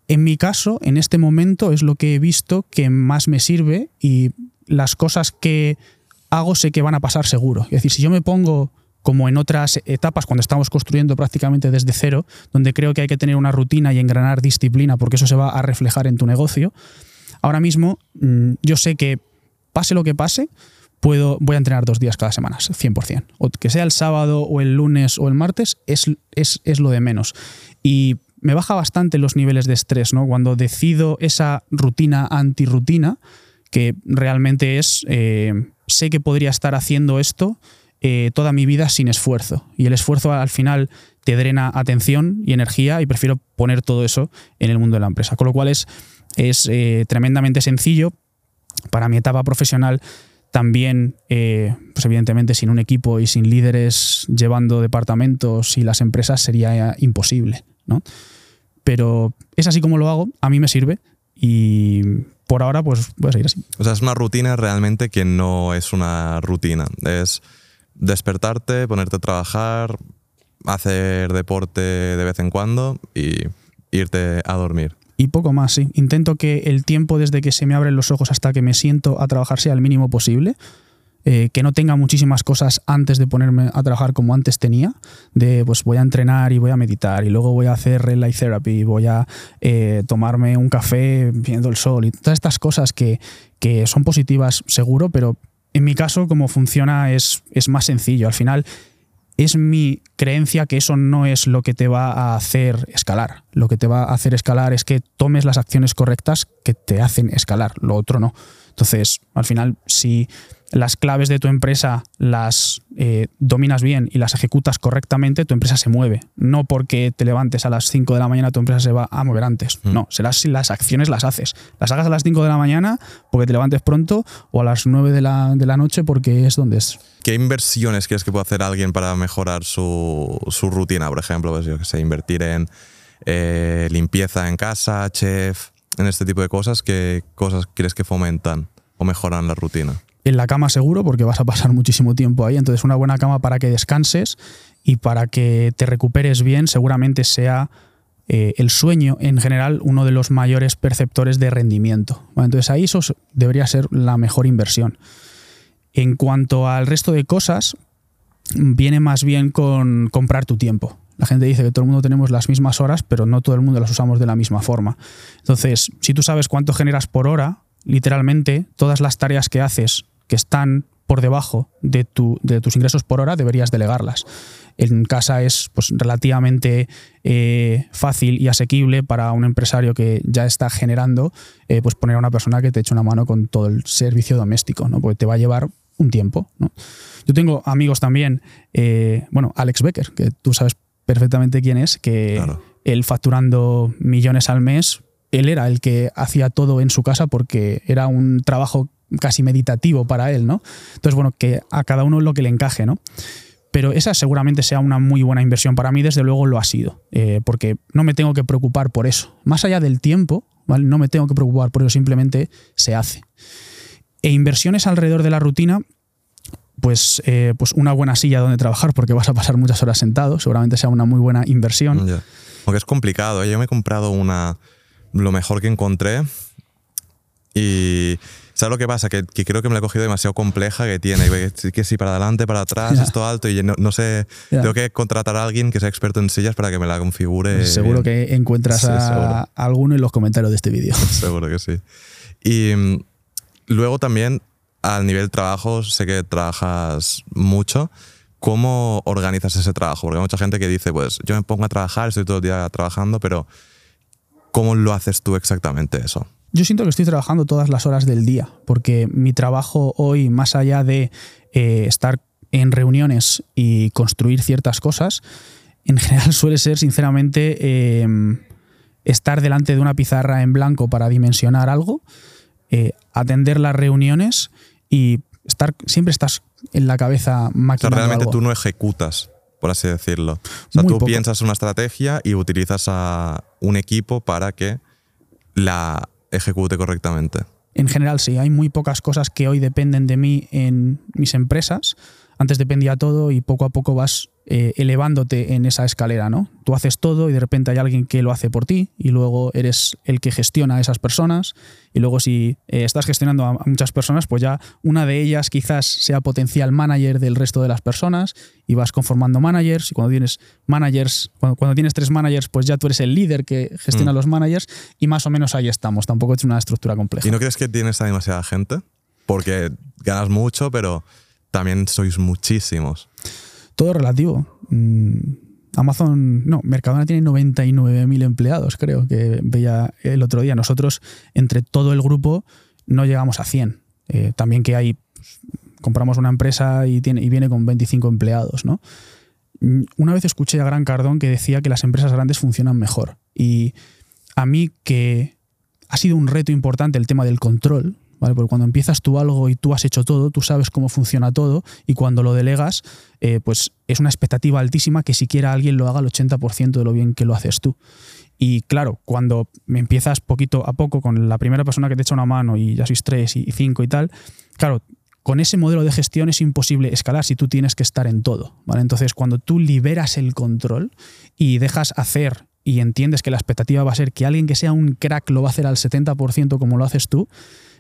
[SPEAKER 2] En mi caso, en este momento es lo que he visto que más me sirve y las cosas que hago sé que van a pasar seguro. Es decir, si yo me pongo como en otras etapas cuando estamos construyendo prácticamente desde cero, donde creo que hay que tener una rutina y engranar disciplina porque eso se va a reflejar en tu negocio, ahora mismo mm, yo sé que pase lo que pase, puedo, voy a entrenar dos días cada semana, 100%. O que sea el sábado o el lunes o el martes, es, es, lo de menos. Y me baja bastante los niveles de estrés, ¿no? Cuando decido esa rutina antirrutina, que realmente es, eh, sé que podría estar haciendo esto eh, toda mi vida sin esfuerzo. Y el esfuerzo al final te drena atención y energía y prefiero poner todo eso en el mundo de la empresa. Con lo cual es, es eh, tremendamente sencillo. Para mi etapa profesional también, eh, pues evidentemente sin un equipo y sin líderes llevando departamentos y las empresas sería imposible. ¿no? Pero es así como lo hago, a mí me sirve y por ahora pues voy a seguir así.
[SPEAKER 1] O sea, es una rutina realmente que no es una rutina. Es despertarte, ponerte a trabajar, hacer deporte de vez en cuando y irte a dormir.
[SPEAKER 2] Y poco más, sí. Intento que el tiempo desde que se me abren los ojos hasta que me siento a trabajar sea el mínimo posible. Eh, que no tenga muchísimas cosas antes de ponerme a trabajar como antes tenía, de pues voy a entrenar y voy a meditar y luego voy a hacer red light therapy, voy a eh, tomarme un café viendo el sol y todas estas cosas que, que son positivas seguro, pero en mi caso como funciona es, es más sencillo. Al final es mi creencia que eso no es lo que te va a hacer escalar. Lo que te va a hacer escalar es que tomes las acciones correctas que te hacen escalar, lo otro no. Entonces, al final, si las claves de tu empresa las eh, dominas bien y las ejecutas correctamente, tu empresa se mueve. No porque te levantes a las 5 de la mañana, tu empresa se va a mover antes. Mm. No, será si las acciones las haces. Las hagas a las 5 de la mañana porque te levantes pronto o a las 9 de la, de la noche porque es donde es.
[SPEAKER 1] ¿Qué inversiones crees que puede hacer alguien para mejorar su, su rutina, por ejemplo? Pues yo que sé, invertir en eh, limpieza en casa, chef, en este tipo de cosas. ¿Qué cosas crees que fomentan o mejoran la rutina?
[SPEAKER 2] En la cama seguro, porque vas a pasar muchísimo tiempo ahí. Entonces, una buena cama para que descanses y para que te recuperes bien, seguramente sea eh, el sueño en general uno de los mayores perceptores de rendimiento. entonces, ahí eso debería ser la mejor inversión. En cuanto al resto de cosas, viene más bien con comprar tu tiempo. La gente dice que todo el mundo tenemos las mismas horas, pero no todo el mundo las usamos de la misma forma. Entonces, si tú sabes cuánto generas por hora, literalmente todas las tareas que haces que están por debajo de, tu, de tus ingresos por hora, deberías delegarlas. En casa es pues, relativamente eh, fácil y asequible para un empresario que ya está generando eh, pues poner a una persona que te eche una mano con todo el servicio doméstico, ¿no? porque te va a llevar un tiempo. Yo tengo amigos también, eh, bueno, Alex Becker, que tú sabes perfectamente quién es, que él facturando millones al mes, él era el que hacía todo en su casa porque era un trabajo casi meditativo para él, ¿no? Entonces, bueno, que a cada uno lo que le encaje, ¿no? Pero esa seguramente sea una muy buena inversión. Para mí, desde luego, lo ha sido, eh, porque no me tengo que preocupar por eso. Más allá del tiempo, ¿vale? No me tengo que preocupar por eso, simplemente se hace. E inversiones alrededor de la rutina, pues, eh, pues una buena silla donde trabajar, porque vas a pasar muchas horas sentado, seguramente sea una muy buena inversión.
[SPEAKER 1] Porque es complicado. ¿eh? Yo me he comprado una, lo mejor que encontré y ¿Sabes lo que pasa? Que, creo que me la he cogido demasiado compleja que tiene. Que si para adelante, para atrás, esto alto y no, sé. Tengo que contratar a alguien que sea experto en sillas para que me la configure.
[SPEAKER 2] Pues seguro que encuentras a, alguno en los comentarios de este vídeo.
[SPEAKER 1] seguro que sí. Y mm, luego también, al nivel trabajo, sé que trabajas mucho. ¿Cómo organizas ese trabajo? Porque hay mucha gente que dice, pues yo me pongo a trabajar, estoy todo el día trabajando, pero ¿cómo lo haces tú exactamente eso?
[SPEAKER 2] Yo siento que estoy trabajando todas las horas del día, porque mi trabajo hoy, más allá de eh, estar en reuniones y construir ciertas cosas, en general suele ser, sinceramente, em, estar delante de una pizarra en blanco para dimensionar algo, eh, atender las reuniones y estar siempre estás en la cabeza maquinando.
[SPEAKER 1] O sea, realmente tú no ejecutas, por así decirlo. O sea, tú piensas una estrategia y utilizas a un equipo para que la ejecute correctamente.
[SPEAKER 2] En general sí, hay muy pocas cosas que hoy dependen de mí en mis empresas. Antes dependía todo y poco a poco vas eh, elevándote en esa escalera, ¿no? Tú haces todo y de repente hay alguien que lo hace por ti y luego eres el que gestiona a esas personas y luego si eh, estás gestionando a, muchas personas, pues ya una de ellas quizás sea potencial manager del resto de las personas y vas conformando managers y cuando tienes managers, cuando, tienes tres managers, pues ya tú eres el líder que gestiona a mm. los managers y más o menos ahí estamos, tampoco es una estructura compleja.
[SPEAKER 1] ¿Y no crees que tienes a demasiada gente? Porque ganas mucho, pero también sois muchísimos
[SPEAKER 2] todo relativo. Mm, Amazon, no, Mercadona tiene 99.000 empleados, creo que veía el otro día. Nosotros, entre todo el grupo, no llegamos a 100. Eh, también que hay compramos una empresa y, tiene, y viene con 25 empleados, ¿no? Mm, Una vez escuché a Gran Cardón que decía que las empresas grandes funcionan mejor. Y a mí que ha sido un reto importante el tema del control, Porque cuando empiezas tú algo y tú has hecho todo, tú sabes cómo funciona todo y cuando lo delegas, eh, pues es una expectativa altísima que siquiera alguien lo haga el 80% de lo bien que lo haces tú. Y claro, cuando empiezas poquito a poco con la primera persona que te echa una mano y ya sois tres y cinco y tal, claro, con ese modelo de gestión es imposible escalar si tú tienes que estar en todo. ¿vale? Entonces, cuando tú liberas el control y dejas hacer y entiendes que la expectativa va a ser que alguien que sea un crack lo va a hacer al 70% como lo haces tú,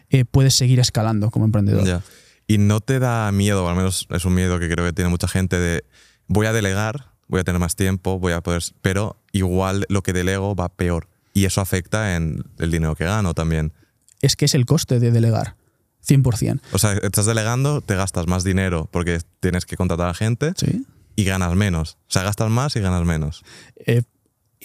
[SPEAKER 2] eh, puedes seguir escalando como emprendedor.
[SPEAKER 1] Ya. Y no te da miedo, o al menos es un miedo que creo que tiene mucha gente, de voy a delegar, voy a tener más tiempo, voy a poder. Pero igual lo que delego va peor. Y eso afecta en el dinero que gano también.
[SPEAKER 2] Es que es el coste de delegar, 100%.
[SPEAKER 1] O sea, estás delegando, te gastas más dinero porque tienes que contratar a gente
[SPEAKER 2] ¿Sí?
[SPEAKER 1] y ganas menos. O sea, gastas más y ganas menos.
[SPEAKER 2] Eh,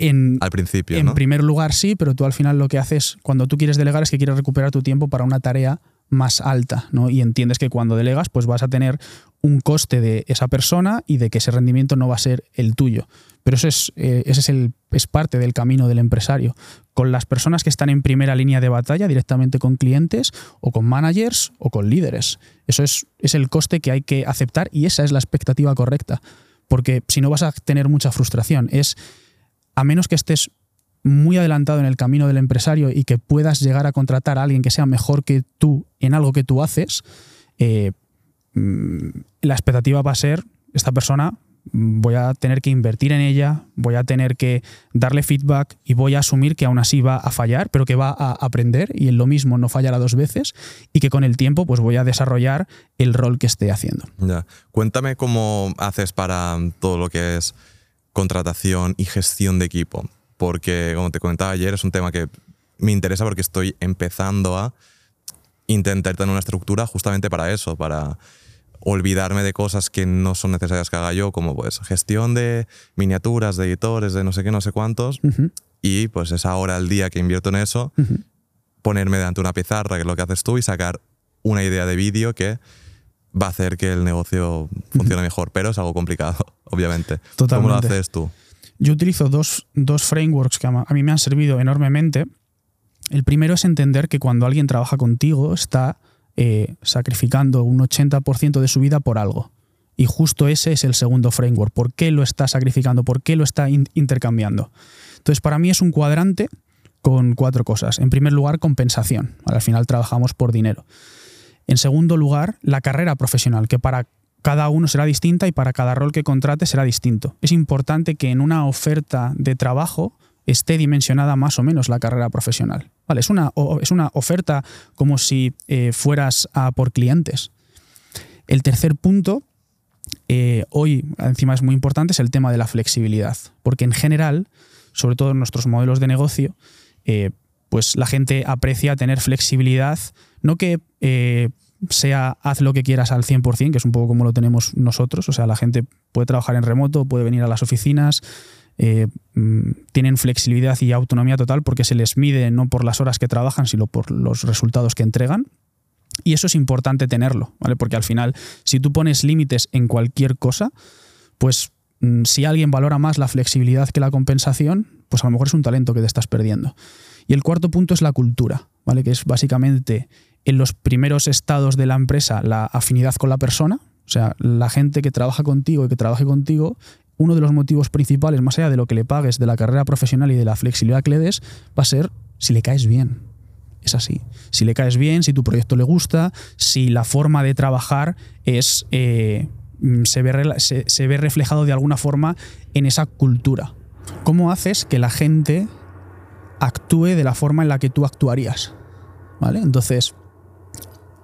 [SPEAKER 2] en,
[SPEAKER 1] Al principio,
[SPEAKER 2] en
[SPEAKER 1] ¿no?
[SPEAKER 2] primer lugar, sí, pero tú al final lo que haces cuando tú quieres delegar es que quieres recuperar tu tiempo para una tarea más alta, ¿no? Y entiendes que cuando delegas, pues vas a tener un coste de esa persona y de que ese rendimiento no va a ser el tuyo. Pero eso es, eh, ese es, el, es parte del camino del empresario. Con las personas que están en primera línea de batalla, directamente con clientes, o con managers, o con líderes. Eso es, es el coste que hay que aceptar y esa es la expectativa correcta. Porque si no vas a tener mucha frustración. Es, a menos que estés muy adelantado en el camino del empresario y que puedas llegar a contratar a alguien que sea mejor que tú en algo que tú haces, eh, mm, la expectativa va a ser, esta persona voy a tener que invertir en ella, voy a tener que darle feedback y voy a asumir que aún así va a fallar, pero que va a aprender y en lo mismo no fallará dos veces y que con el tiempo pues voy a desarrollar el rol que esté haciendo.
[SPEAKER 1] Ya. Cuéntame cómo haces para todo lo que es contratación y gestión de equipo. Porque, como te comentaba ayer, es un tema que me interesa porque estoy empezando a intentar tener una estructura justamente para eso, para olvidarme de cosas que no son necesarias que haga yo, como pues gestión de miniaturas, de editores, de no sé qué, no sé cuántos, y pues esa hora al día que invierto en eso, ponerme delante de una pizarra, que es lo que haces tú, y sacar una idea de vídeo que va a hacer que el negocio funcione mejor, pero es algo complicado, obviamente. ¿Cómo lo haces tú?
[SPEAKER 2] Yo utilizo dos, dos frameworks que a mí me han servido enormemente. El primero es entender que cuando alguien trabaja contigo está eh, sacrificando un 80% de su vida por algo. Y justo ese es el segundo framework. ¿Por qué lo está sacrificando? ¿Por qué lo está in- intercambiando? Entonces, para mí es un cuadrante con cuatro cosas. En primer lugar, compensación. Al final trabajamos por dinero. En segundo lugar, la carrera profesional, que para cada uno será distinta y para cada rol que contrate será distinto. Es importante que en una oferta de trabajo esté dimensionada más o menos la carrera profesional. Vale, es una, es una oferta como si eh, fueras a por clientes. El tercer punto, eh, hoy encima es muy importante, es el tema de la flexibilidad. Porque en general, sobre todo en nuestros modelos de negocio, eh, pues la gente aprecia tener flexibilidad, no que eh, sea haz lo que quieras al 100%, que es un poco como lo tenemos nosotros, o sea, la gente puede trabajar en remoto, puede venir a las oficinas, eh, mm, tienen flexibilidad y autonomía total porque se les mide no por las horas que trabajan, sino por los resultados que entregan. Y eso es importante tenerlo, ¿vale? Porque al final, si tú pones límites en cualquier cosa, pues mm, si alguien valora más la flexibilidad que la compensación, pues a lo mejor es un talento que te estás perdiendo. Y el cuarto punto es la cultura, ¿vale? Que es básicamente en los primeros estados de la empresa la afinidad con la persona, o sea, la gente que trabaja contigo y que trabaje contigo, uno de los motivos principales, más allá de lo que le pagues, de la carrera profesional y de la flexibilidad que le des, va a ser si le caes bien. Es así. Si le caes bien, si tu proyecto le gusta, si la forma de trabajar es eh, mm, se, ve, se- se ve reflejado de alguna forma en esa cultura. ¿Cómo haces que la gente actúe de la forma en la que tú actuarías? ¿Vale? Entonces,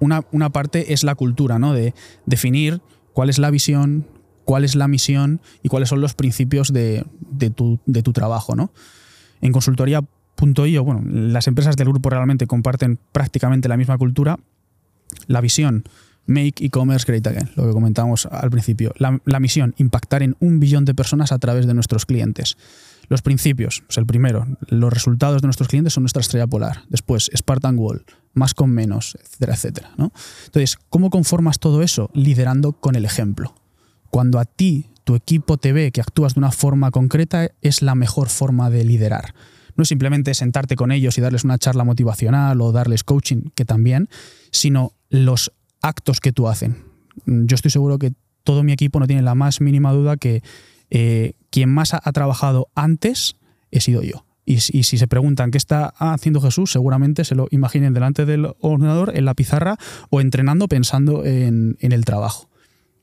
[SPEAKER 2] una, una parte es la cultura, ¿no? De definir cuál es la visión, cuál es la misión y cuáles son los principios de, de tu, de tu trabajo, ¿no? En consultoría.io, bueno, las empresas del grupo realmente comparten prácticamente la misma cultura. La visión, make e-commerce great again, lo que comentábamos al principio. La, la misión, impactar en un billón de personas a través de nuestros clientes. Los principios, pues el primero, los resultados de nuestros clientes son nuestra estrella polar. Después, Spartan Wall, más con menos, etcétera, etcétera. ¿no? Entonces, ¿cómo conformas todo eso? Liderando con el ejemplo. Cuando a ti tu equipo te ve que actúas de una forma concreta, es la mejor forma de liderar. No es simplemente sentarte con ellos y darles una charla motivacional o darles coaching, que también, sino los actos que tú hacen. Yo estoy seguro que todo mi equipo no tiene la más mínima duda que eh, quien más ha, trabajado antes he sido yo. Y, si se preguntan qué está haciendo Jesús, seguramente se lo imaginen delante del ordenador, en la pizarra o entrenando pensando en, el trabajo.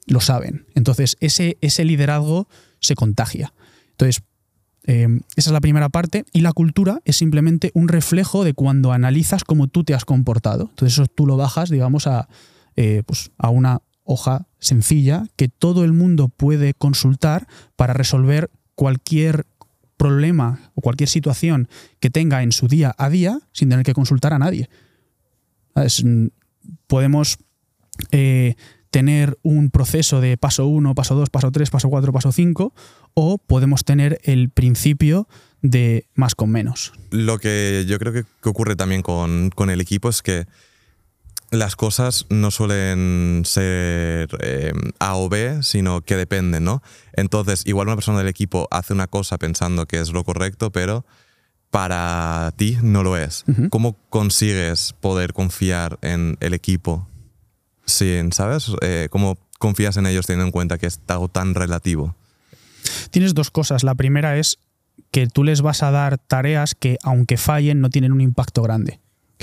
[SPEAKER 2] Lo saben. Entonces, ese, liderazgo se contagia. Entonces, eh, esa es la primera parte. Y la cultura es simplemente un reflejo de cuando analizas cómo tú te has comportado. Entonces, eso tú lo bajas, digamos, a, eh, pues, a una hoja sencilla que todo el mundo puede consultar para resolver cualquier problema o cualquier situación que tenga en su día a día sin tener que consultar a nadie. Mm, podemos eh, tener un proceso de paso 1, paso 2, paso 3, paso 4, paso 5, o podemos tener el principio de más con menos.
[SPEAKER 1] Lo que yo creo que, ocurre también con, con el equipo es que las cosas no suelen ser eh, A o B, sino que dependen, ¿no? Entonces, igual una persona del equipo hace una cosa pensando que es lo correcto, pero para ti no lo es. ¿Cómo consigues poder confiar en el equipo? sin ¿sabes? Eh, ¿Cómo confías en ellos teniendo en cuenta que es algo tan relativo?
[SPEAKER 2] Tienes dos cosas. La primera es que tú les vas a dar tareas que, aunque fallen, no tienen un impacto grande.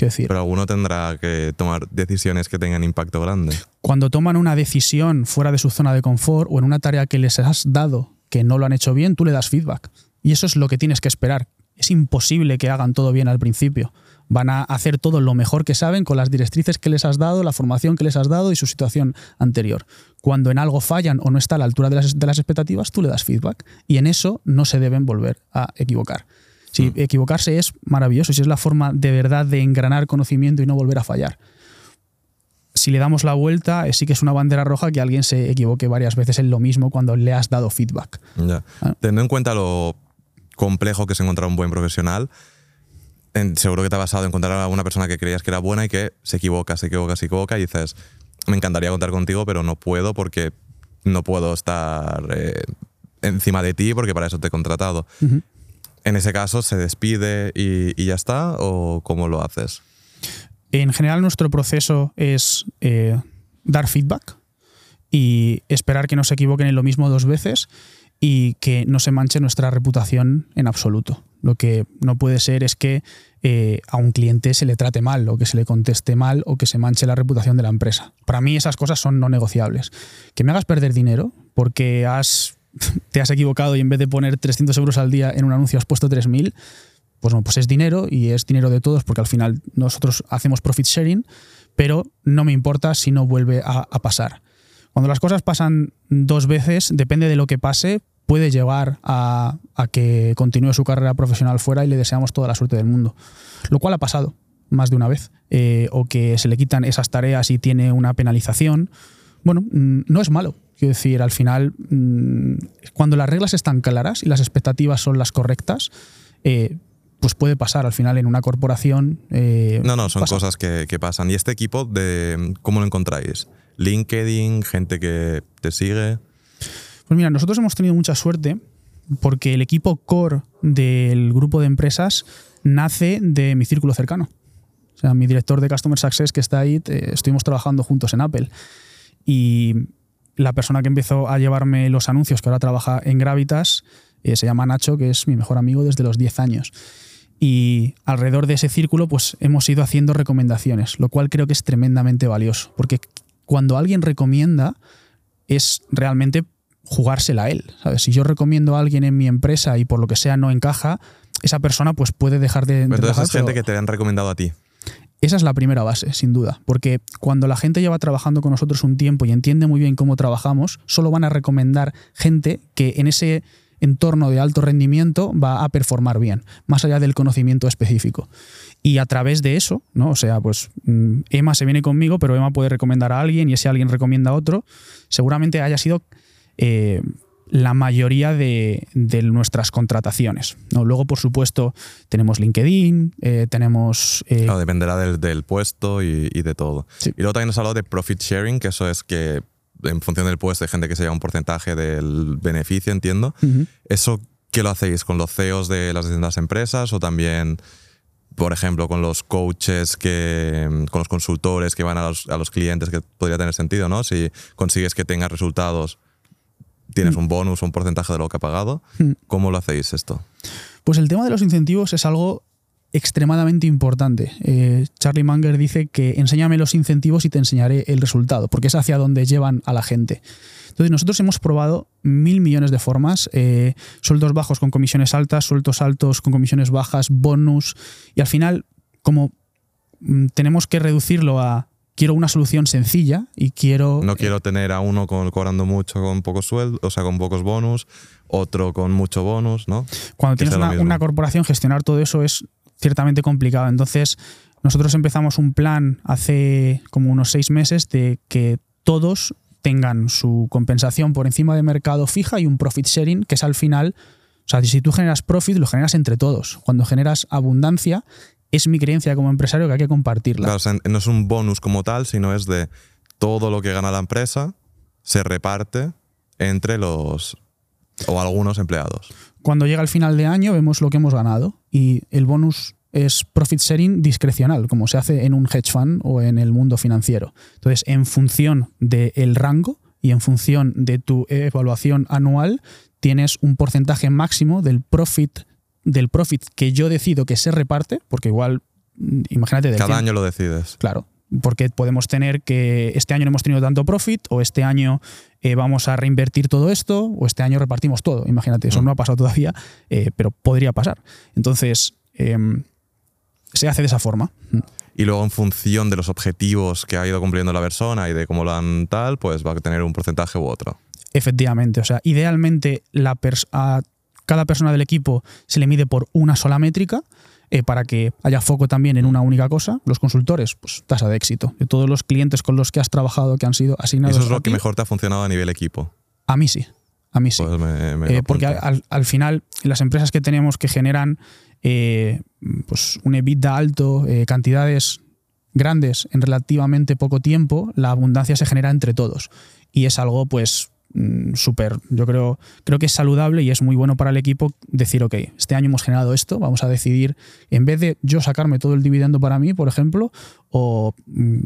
[SPEAKER 1] Pero alguno tendrá que tomar decisiones que tengan impacto grande.
[SPEAKER 2] Cuando toman una decisión fuera de su zona de confort o en una tarea que les has dado que no lo han hecho bien, tú le das feedback. Y eso es lo que tienes que esperar. Es imposible que hagan todo bien al principio. Van a hacer todo lo mejor que saben con las directrices que les has dado, la formación que les has dado y su situación anterior. Cuando en algo fallan o no está a la altura de las, de las expectativas, tú le das feedback. Y en eso no se deben volver a equivocar. Si mm. equivocarse es maravilloso, si es la forma de verdad de engranar conocimiento y no volver a fallar. Si le damos la vuelta, eh, sí que es una bandera roja que alguien se equivoque varias veces en lo mismo cuando le has dado feedback.
[SPEAKER 1] Ya. Ah. Teniendo en cuenta lo complejo que es encontrar un buen profesional, seguro que te ha pasado encontrar a una persona que creías que era buena y que se equivoca, se equivoca, se equivoca y dices, me encantaría contar contigo, pero no puedo porque no puedo estar eh, encima de ti porque para eso te he contratado en ese caso se despide y, ya está o cómo lo haces?
[SPEAKER 2] En general nuestro proceso es eh, dar feedback y esperar que no se equivoquen en lo mismo dos veces y que no se manche nuestra reputación en absoluto. Lo que no puede ser es que eh, a un cliente se le trate mal o que se le conteste mal o que se manche la reputación de la empresa. Para mí esas cosas son no negociables. Que me hagas perder dinero porque has te has equivocado y en vez de poner 300 euros al día en un anuncio has puesto 3.000, pues no, pues es dinero y es dinero de todos porque al final nosotros hacemos profit sharing, pero no me importa si no vuelve a, pasar. Cuando las cosas pasan dos veces, depende de lo que pase, puede llegar a, que continúe su carrera profesional fuera y le deseamos toda la suerte del mundo. Lo cual ha pasado más de una vez. Eh, o que se le quitan esas tareas y tiene una penalización. Bueno, mm, no es malo. Quiero decir, al final, mm, cuando las reglas están claras y las expectativas son las correctas, eh, pues puede pasar al final en una corporación.
[SPEAKER 1] Eh, no, no, son cosas que, pasan. ¿Y este equipo, de, cómo lo encontráis? ¿LinkedIn? ¿Gente que te sigue?
[SPEAKER 2] Pues mira, nosotros hemos tenido mucha suerte porque el equipo core del grupo de empresas nace de mi círculo cercano. O sea, mi director de Customer Success que está ahí, estuvimos trabajando juntos en Apple. Y la persona que empezó a llevarme los anuncios, que ahora trabaja en Gravitas, eh, se llama Nacho, que es mi mejor amigo desde los 10 años. Y alrededor de ese círculo, pues hemos ido haciendo recomendaciones, lo cual creo que es tremendamente valioso, porque cuando alguien recomienda, es realmente jugársela a él. ¿sabes? Si yo recomiendo a alguien en mi empresa y por lo que sea no encaja, esa persona pues puede dejar de.
[SPEAKER 1] Pero entonces es gente que te han recomendado a ti.
[SPEAKER 2] Esa es la primera base, sin duda, porque cuando la gente lleva trabajando con nosotros un tiempo y entiende muy bien cómo trabajamos, solo van a recomendar gente que en ese entorno de alto rendimiento va a performar bien, más allá del conocimiento específico. Y a través de eso, ¿no? O sea, pues mm, Emma se viene conmigo, pero Emma puede recomendar a alguien y ese alguien recomienda a otro. Seguramente haya sido eh, la mayoría de, de nuestras contrataciones. ¿no? Luego, por supuesto, tenemos LinkedIn, eh, tenemos... eh,
[SPEAKER 1] Claro, dependerá del, del puesto y, y de todo.
[SPEAKER 2] Sí.
[SPEAKER 1] Y luego también nos hablado de profit sharing, que eso es que en función del puesto hay gente que se lleva un porcentaje del beneficio, entiendo. ¿Eso qué lo hacéis? ¿Con los CEOs de las distintas empresas o también, por ejemplo, con los coaches, que, con los consultores que van a los, a los clientes, que podría tener sentido, ¿no? Si consigues que tengas resultados, tienes un bonus un porcentaje de lo que ha pagado.
[SPEAKER 2] Mm.
[SPEAKER 1] ¿Cómo lo hacéis esto?
[SPEAKER 2] Pues el tema de los incentivos es algo extremadamente importante. Eh, Charlie Munger dice que enséñame los incentivos y te enseñaré el resultado, porque es hacia donde llevan a la gente. Entonces nosotros hemos probado mil millones de formas, eh, sueldos bajos con comisiones altas, sueldos altos con comisiones bajas, bonus, y al final, como mm, tenemos que reducirlo a quiero una solución sencilla y quiero...
[SPEAKER 1] No quiero tener a uno con, cobrando mucho con pocos sueldos, o sea, con pocos bonus, otro con mucho bonus, ¿no?
[SPEAKER 2] Cuando
[SPEAKER 1] que
[SPEAKER 2] tienes una, una corporación, gestionar todo eso es ciertamente complicado. Entonces, nosotros empezamos un plan hace como unos seis meses de que todos tengan su compensación por encima de mercado fija y un profit sharing, que es al final, o sea, si tú generas profit, lo generas entre todos. Cuando generas abundancia, es mi creencia como empresario que hay que compartirla.
[SPEAKER 1] Claro, o sea, no es un bonus como tal, sino es de todo lo que gana la empresa se reparte entre los o algunos empleados.
[SPEAKER 2] Cuando llega el final de año, vemos lo que hemos ganado y el bonus es profit sharing discrecional, como se hace en un hedge fund o en el mundo financiero. Entonces, en función del rango y en función de tu evaluación anual, tienes un porcentaje máximo del profit del profit que yo decido que se reparte, porque igual, mm, imagínate, del
[SPEAKER 1] Cada
[SPEAKER 2] 100
[SPEAKER 1] año lo decides.
[SPEAKER 2] Claro, porque podemos tener que este año no hemos tenido tanto profit o este año eh, vamos a reinvertir todo esto o este año repartimos todo. Imagínate, eso
[SPEAKER 1] Mm.
[SPEAKER 2] no ha pasado todavía, eh, pero podría pasar. Entonces, em, se hace de esa forma.
[SPEAKER 1] Y luego, en función de los objetivos que ha ido cumpliendo la persona y de cómo lo han tal, pues va a tener un porcentaje u otro.
[SPEAKER 2] Efectivamente, o sea, idealmente la a cada persona del equipo se le mide por una sola métrica eh, para que haya foco también en una única cosa. Los consultores, pues tasa de éxito. De todos los clientes con los que has trabajado, que han sido asignados
[SPEAKER 1] Eso es lo que mejor te ha funcionado a nivel equipo.
[SPEAKER 2] A mí sí, a mí sí.
[SPEAKER 1] Pues me-
[SPEAKER 2] Eh, porque al, al final las empresas que tenemos que generan eh, pues un EBITDA alto, cantidades grandes en relativamente poco tiempo, la abundancia se genera entre todos. Y es algo pues mm, súper, yo creo, creo que es saludable y es muy bueno para el equipo decir, ok, este año hemos generado esto, vamos a decidir, en vez de yo sacarme todo el dividendo para mí, por ejemplo, o mm,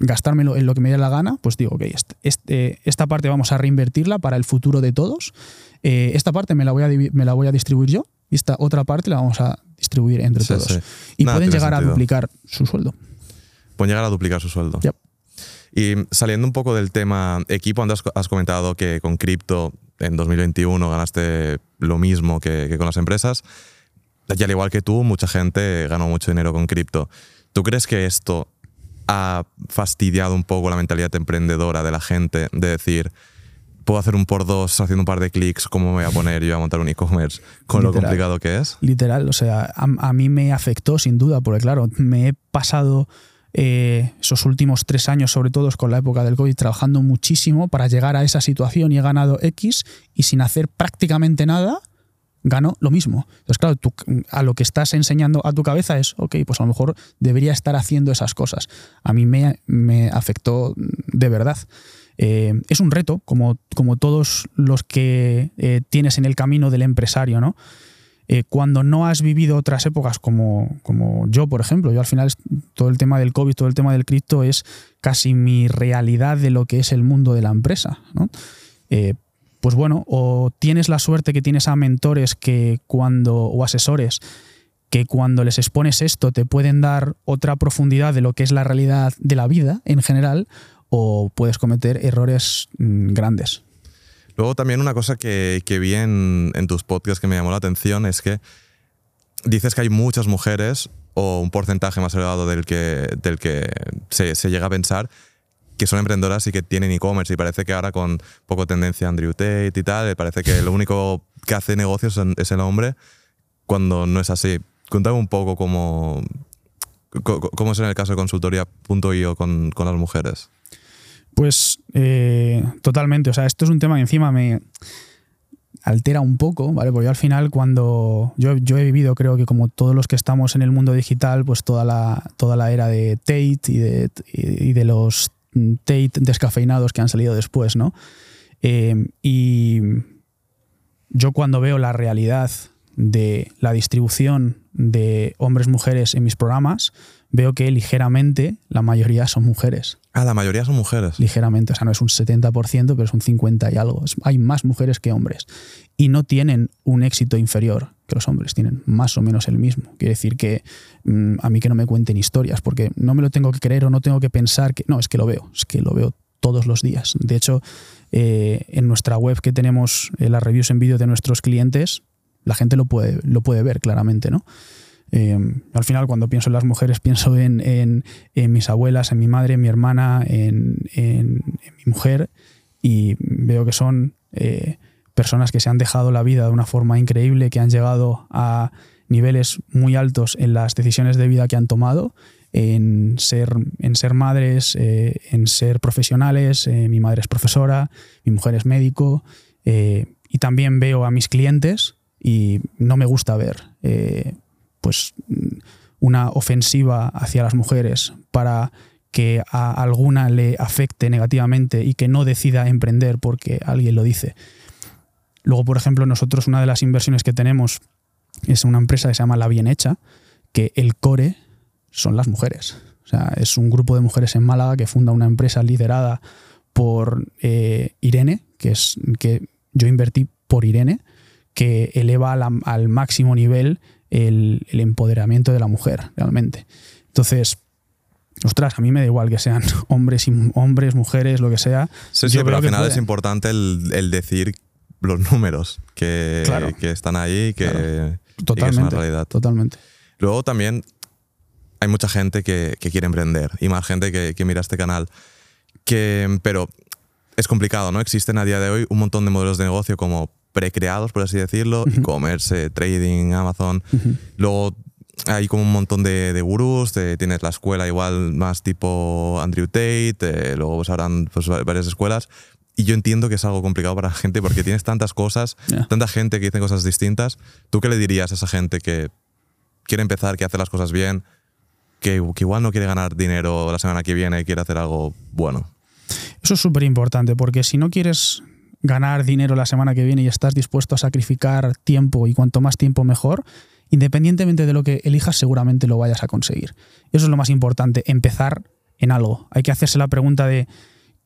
[SPEAKER 2] gastármelo en lo que me dé la gana, pues digo, ok, este- este- esta parte vamos a reinvertirla para el futuro de todos. Eh, esta parte me la, voy a, me la voy a distribuir yo y esta otra parte la vamos a distribuir entre
[SPEAKER 1] Sí,
[SPEAKER 2] todos.
[SPEAKER 1] sí.
[SPEAKER 2] Y
[SPEAKER 1] Nada,
[SPEAKER 2] pueden llegar a duplicar su sueldo.
[SPEAKER 1] Pueden llegar a duplicar su sueldo.
[SPEAKER 2] Yep.
[SPEAKER 1] Y saliendo un poco del tema equipo, antes has comentado que con cripto en 2021 ganaste lo mismo que, que con las empresas. Y al igual que tú, mucha gente ganó mucho dinero con cripto. ¿Tú crees que esto ha fastidiado un poco la mentalidad emprendedora de la gente de decir, puedo hacer un por dos haciendo un par de clics, ¿cómo me voy a poner yo a montar un e-commerce con lo
[SPEAKER 2] Literal.
[SPEAKER 1] complicado que es?
[SPEAKER 2] Literal, o sea, a, a mí me afectó sin duda, porque claro, me he pasado eh, esos últimos tres años, sobre todo con la época del COVID, trabajando muchísimo para llegar a esa situación y he ganado X y sin hacer prácticamente nada, gano lo mismo. Entonces, claro, tú, a lo que estás enseñando a tu cabeza es, ok, pues a lo mejor debería estar haciendo esas cosas. A mí me, me afectó de verdad. Eh, es un reto, como, como todos los que eh, tienes en el camino del empresario, ¿no? Eh, cuando no has vivido otras épocas como, como yo, por ejemplo, yo al final todo el tema del COVID, todo el tema del cripto es casi mi realidad de lo que es el mundo de la empresa. ¿no? Eh, pues bueno, o tienes la suerte que tienes a mentores que cuando, o asesores que cuando les expones esto te pueden dar otra profundidad de lo que es la realidad de la vida en general, o puedes cometer errores mm, grandes.
[SPEAKER 1] Luego también una cosa que, que vi en, en tus podcasts que me llamó la atención es que dices que hay muchas mujeres o un porcentaje más elevado del que, del que se, se llega a pensar que son emprendedoras y que tienen e-commerce y parece que ahora con poco tendencia Andrew Tate y tal, eh, parece que lo único que hace negocios es el hombre cuando no es así. Cuéntame un poco cómo, cómo es en el caso de consultoría.io con, con las mujeres.
[SPEAKER 2] Pues eh, totalmente. O sea, esto es un tema que encima me, altera un poco, ¿vale? Porque yo al final cuando yo, yo, he vivido, creo que como todos los que estamos en el mundo digital, pues toda la, toda la era de Tate y de, y de los Tate descafeinados que han salido después, ¿no? Eh, y yo cuando veo la realidad de la distribución de hombres-mujeres en mis programas, veo que ligeramente la mayoría son mujeres.
[SPEAKER 1] Ah, la mayoría son mujeres.
[SPEAKER 2] Ligeramente, o sea, no es un 70%, pero es un 50 y algo. hay más mujeres que hombres. Y no tienen un éxito inferior que los hombres, tienen más o menos el mismo. Quiere decir que mm, a mí que no me cuenten historias, porque no me lo tengo que creer o no tengo que pensar que... No, es que lo veo, es que lo veo todos los días. De hecho, eh, en nuestra web que tenemos eh, las reviews en vídeo de nuestros clientes, la gente lo puede, lo puede ver claramente, ¿no? Eh, al final, cuando pienso en las mujeres, pienso en, mis abuelas, en mi madre, en mi hermana, en, mi mujer, y veo que son eh, personas que se han dejado la vida de una forma increíble, que han llegado a niveles muy altos en las decisiones de vida que han tomado, en ser, en ser madres, eh, en ser profesionales. mi madre es profesora, mi mujer es médico, y también veo a mis clientes y no me gusta ver pues una ofensiva hacia las mujeres para que a alguna le afecte negativamente y que no decida emprender porque alguien lo dice. Luego, por ejemplo, nosotros una de las inversiones que tenemos es una empresa que se llama La Bien Hecha, que el core son las mujeres. O sea, es un grupo de mujeres en Málaga que funda una empresa liderada por eh, Irene, que es que yo invertí por Irene, que eleva al máximo nivel el, empoderamiento de la mujer, realmente. Entonces, ostras, a mí me da igual que sean hombres, y, hombres mujeres, lo que sea.
[SPEAKER 1] Sí, sí, pero al final es importante el, decir los números que, que están ahí que,
[SPEAKER 2] totalmente,
[SPEAKER 1] es una realidad.
[SPEAKER 2] Totalmente.
[SPEAKER 1] Luego también hay mucha gente que, quiere emprender y más gente que, mira este canal. Que, pero es complicado, ¿no? Existen a día de hoy un montón de modelos de negocio como precreados, por así decirlo, e-commerce, trading, Amazon. Luego hay como un montón de, de gurús, tienes la escuela igual más tipo Andrew Tate, eh, luego pues habrán pues, varias escuelas. Y yo entiendo que es algo complicado para la gente porque tienes tantas cosas, tanta gente que dice cosas distintas. ¿Tú qué le dirías a esa gente que quiere empezar, que hace las cosas bien, que, que igual no quiere ganar dinero la semana que viene y quiere hacer algo bueno?
[SPEAKER 2] Eso es súper importante porque si no quieres ganar dinero la semana que viene y estás dispuesto a sacrificar tiempo y cuanto más tiempo mejor, independientemente de lo que elijas, seguramente lo vayas a conseguir. Eso es lo más importante, empezar en algo. Hay que hacerse la pregunta de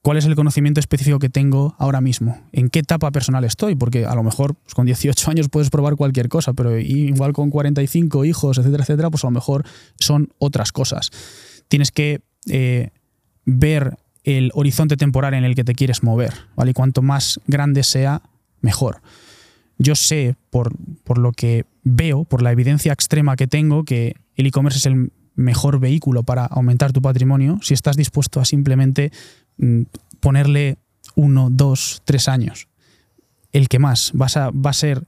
[SPEAKER 2] cuál es el conocimiento específico que tengo ahora mismo, en qué etapa personal estoy, porque a lo mejor pues, con 18 años puedes probar cualquier cosa, pero igual con 45 hijos, etcétera, etcétera, pues a lo mejor son otras cosas. Tienes que eh, ver el horizonte temporal en el que te quieres mover, ¿vale? Y cuanto más grande sea, mejor. Yo sé, por, lo que veo, por la evidencia extrema que tengo, que el e-commerce es el mejor vehículo para aumentar tu patrimonio si estás dispuesto a simplemente mm, ponerle uno, dos, tres años. El que más a, va a ser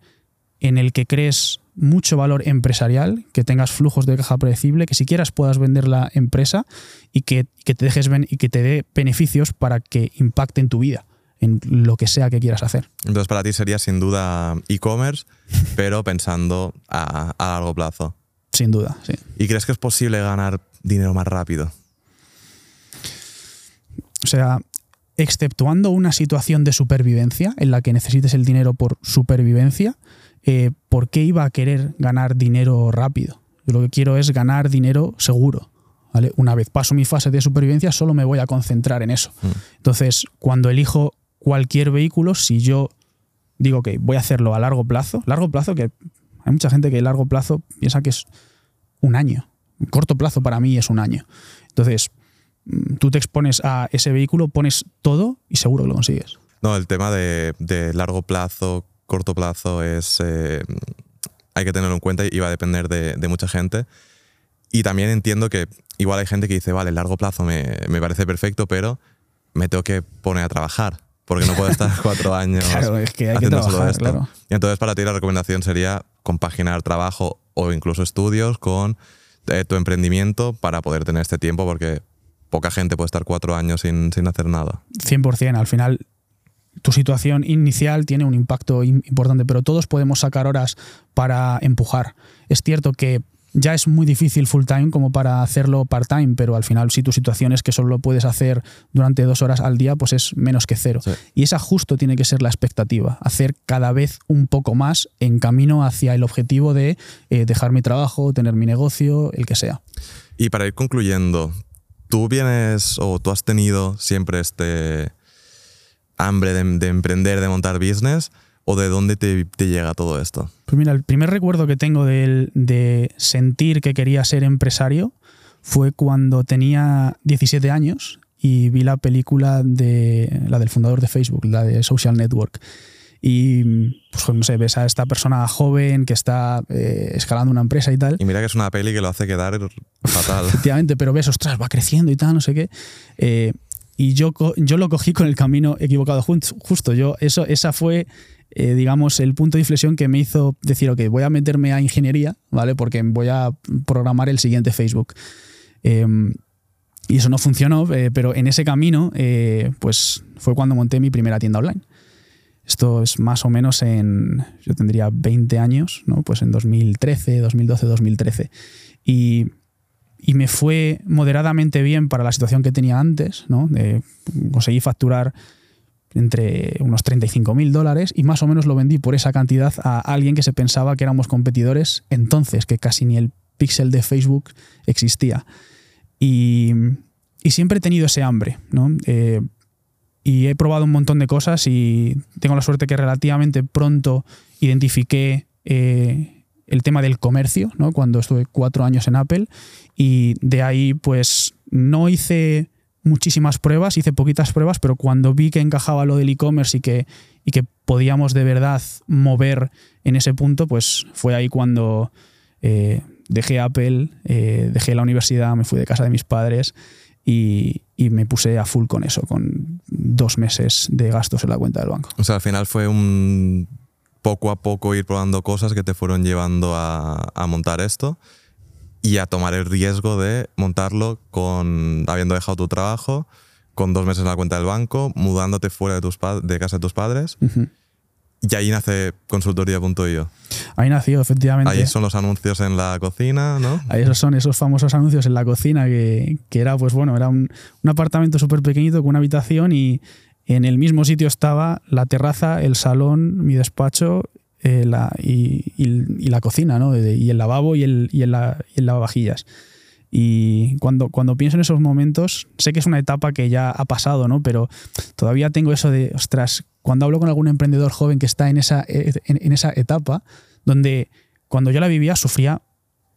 [SPEAKER 2] en el que crees mucho valor empresarial, que tengas flujos de caja predecible, que siquiera puedas vender la empresa y que, te dejes ven, y que te dé beneficios para que impacten tu vida en lo que sea que quieras hacer.
[SPEAKER 1] Entonces para ti sería sin duda e-commerce, pero pensando a, a, largo plazo.
[SPEAKER 2] Sin duda, sí.
[SPEAKER 1] ¿Y crees que es posible ganar dinero más rápido?
[SPEAKER 2] O sea, exceptuando una situación de supervivencia en la que necesites el dinero por supervivencia, eh, ¿por qué iba a querer ganar dinero rápido? Yo lo que quiero es ganar dinero seguro. ¿vale? Una vez paso mi fase de supervivencia, solo me voy a concentrar en eso. Mm. Entonces, cuando elijo cualquier vehículo, si yo digo que voy a hacerlo a largo plazo, largo plazo que hay mucha gente que a largo plazo piensa que es un año. corto plazo para mí es un año. Entonces, mm, tú te expones a ese vehículo, pones todo y seguro que lo consigues.
[SPEAKER 1] No, el tema de, de largo plazo, corto plazo es eh, hay que tenerlo en cuenta y va a depender de, mucha gente. Y también entiendo que igual hay gente que dice, vale, largo plazo me, parece perfecto, pero me tengo que poner a trabajar porque no puedo estar cuatro años
[SPEAKER 2] claro, es que hay haciendo que trabajar, solo esto.
[SPEAKER 1] Y entonces para ti la recomendación sería compaginar trabajo o incluso estudios con eh, tu emprendimiento para poder tener este tiempo porque poca gente puede estar cuatro años sin, sin hacer nada.
[SPEAKER 2] 100%. Al final tu situación inicial tiene un impacto importante, pero todos podemos sacar horas para empujar. Es cierto que ya es muy difícil full time como para hacerlo part time, pero al final si tu situación es que solo lo puedes hacer durante dos horas al día, pues es menos que cero. Y esa justo tiene que ser la expectativa, hacer cada vez un poco más en camino hacia el objetivo de eh, dejar mi trabajo, tener mi negocio, el que sea.
[SPEAKER 1] Y para ir concluyendo, ¿tú vienes o tú has tenido siempre este hambre de, emprender, de montar business? ¿O de dónde te, llega todo esto?
[SPEAKER 2] Pues mira, el primer recuerdo que tengo de, de, sentir que quería ser empresario fue cuando tenía 17 años y vi la película de la del fundador de Facebook, la de Social Network. Y pues no sé, ves a esta persona joven que está eh, escalando una empresa y tal.
[SPEAKER 1] Y mira que es una peli que lo hace quedar fatal.
[SPEAKER 2] Efectivamente, pero ves, ostras, va creciendo y tal, no sé qué. Eh, y yo, yo lo cogí con el camino equivocado. Justo, yo, eso, esa fue, eh, digamos, el punto de inflexión que me hizo decir, ok, voy a meterme a ingeniería, ¿vale? Porque voy a programar el siguiente Facebook. Em, y eso no funcionó, eh, pero en ese camino, eh, pues fue cuando monté mi primera tienda online. Esto es más o menos en, yo tendría 20 años, ¿no? Pues en 2013, 2012, 2013. Y y me fue moderadamente bien para la situación que tenía antes, ¿no? conseguí facturar entre unos 35 mil dólares y más o menos lo vendí por esa cantidad a alguien que se pensaba que éramos competidores entonces, que casi ni el pixel de Facebook existía. Y, siempre he tenido ese hambre, ¿no? Eh, y he probado un montón de cosas y tengo la suerte que relativamente pronto identifiqué eh, el tema del comercio, ¿no? cuando estuve cuatro años en Apple y de ahí, pues no hice muchísimas pruebas, hice poquitas pruebas, pero cuando vi que encajaba lo del e-commerce y que, y que podíamos de verdad mover en ese punto, pues fue ahí cuando eh, dejé Apple, eh, dejé la universidad, me fui de casa de mis padres y, y, me puse a full con eso, con dos meses de gastos en la cuenta del banco.
[SPEAKER 1] O sea, al final fue un poco a poco ir probando cosas que te fueron llevando a, a montar esto y a tomar el riesgo de montarlo con habiendo dejado tu trabajo, con dos meses en la cuenta del banco, mudándote fuera de, tus de casa de tus padres. Y ahí nace consultoría.io.
[SPEAKER 2] Ahí nació, efectivamente.
[SPEAKER 1] Ahí son los anuncios en la cocina, ¿no?
[SPEAKER 2] Ahí esos son esos famosos anuncios en la cocina que, que era, pues bueno, era un, un apartamento súper pequeñito con una habitación y en el mismo sitio estaba la terraza, el salón, mi despacho eh, y, la cocina, ¿no? y el lavabo y el, y el, lavavajillas. Y cuando, cuando pienso en esos momentos, sé que es una etapa que ya ha pasado, ¿no? Pero todavía tengo eso de, ostras, cuando hablo con algún emprendedor joven que está en esa, en esa etapa, donde cuando yo la vivía sufría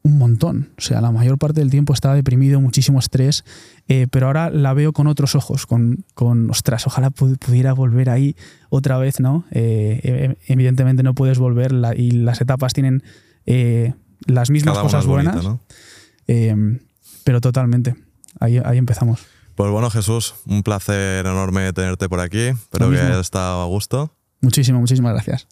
[SPEAKER 2] un montón. O sea, la mayor parte del tiempo estaba deprimido, muchísimo estrés, eh, pero ahora la veo con otros ojos, con, con ostras, ojalá pudiera volver ahí otra vez, ¿no? Eh, e-, evidentemente no puedes volver y las etapas tienen eh, las mismas cosas buenas, pero totalmente, ahí, ahí empezamos.
[SPEAKER 1] Pues bueno, Jesús, un placer enorme tenerte por aquí. Espero que hayas estado a gusto.
[SPEAKER 2] Muchísimo, muchísimas gracias.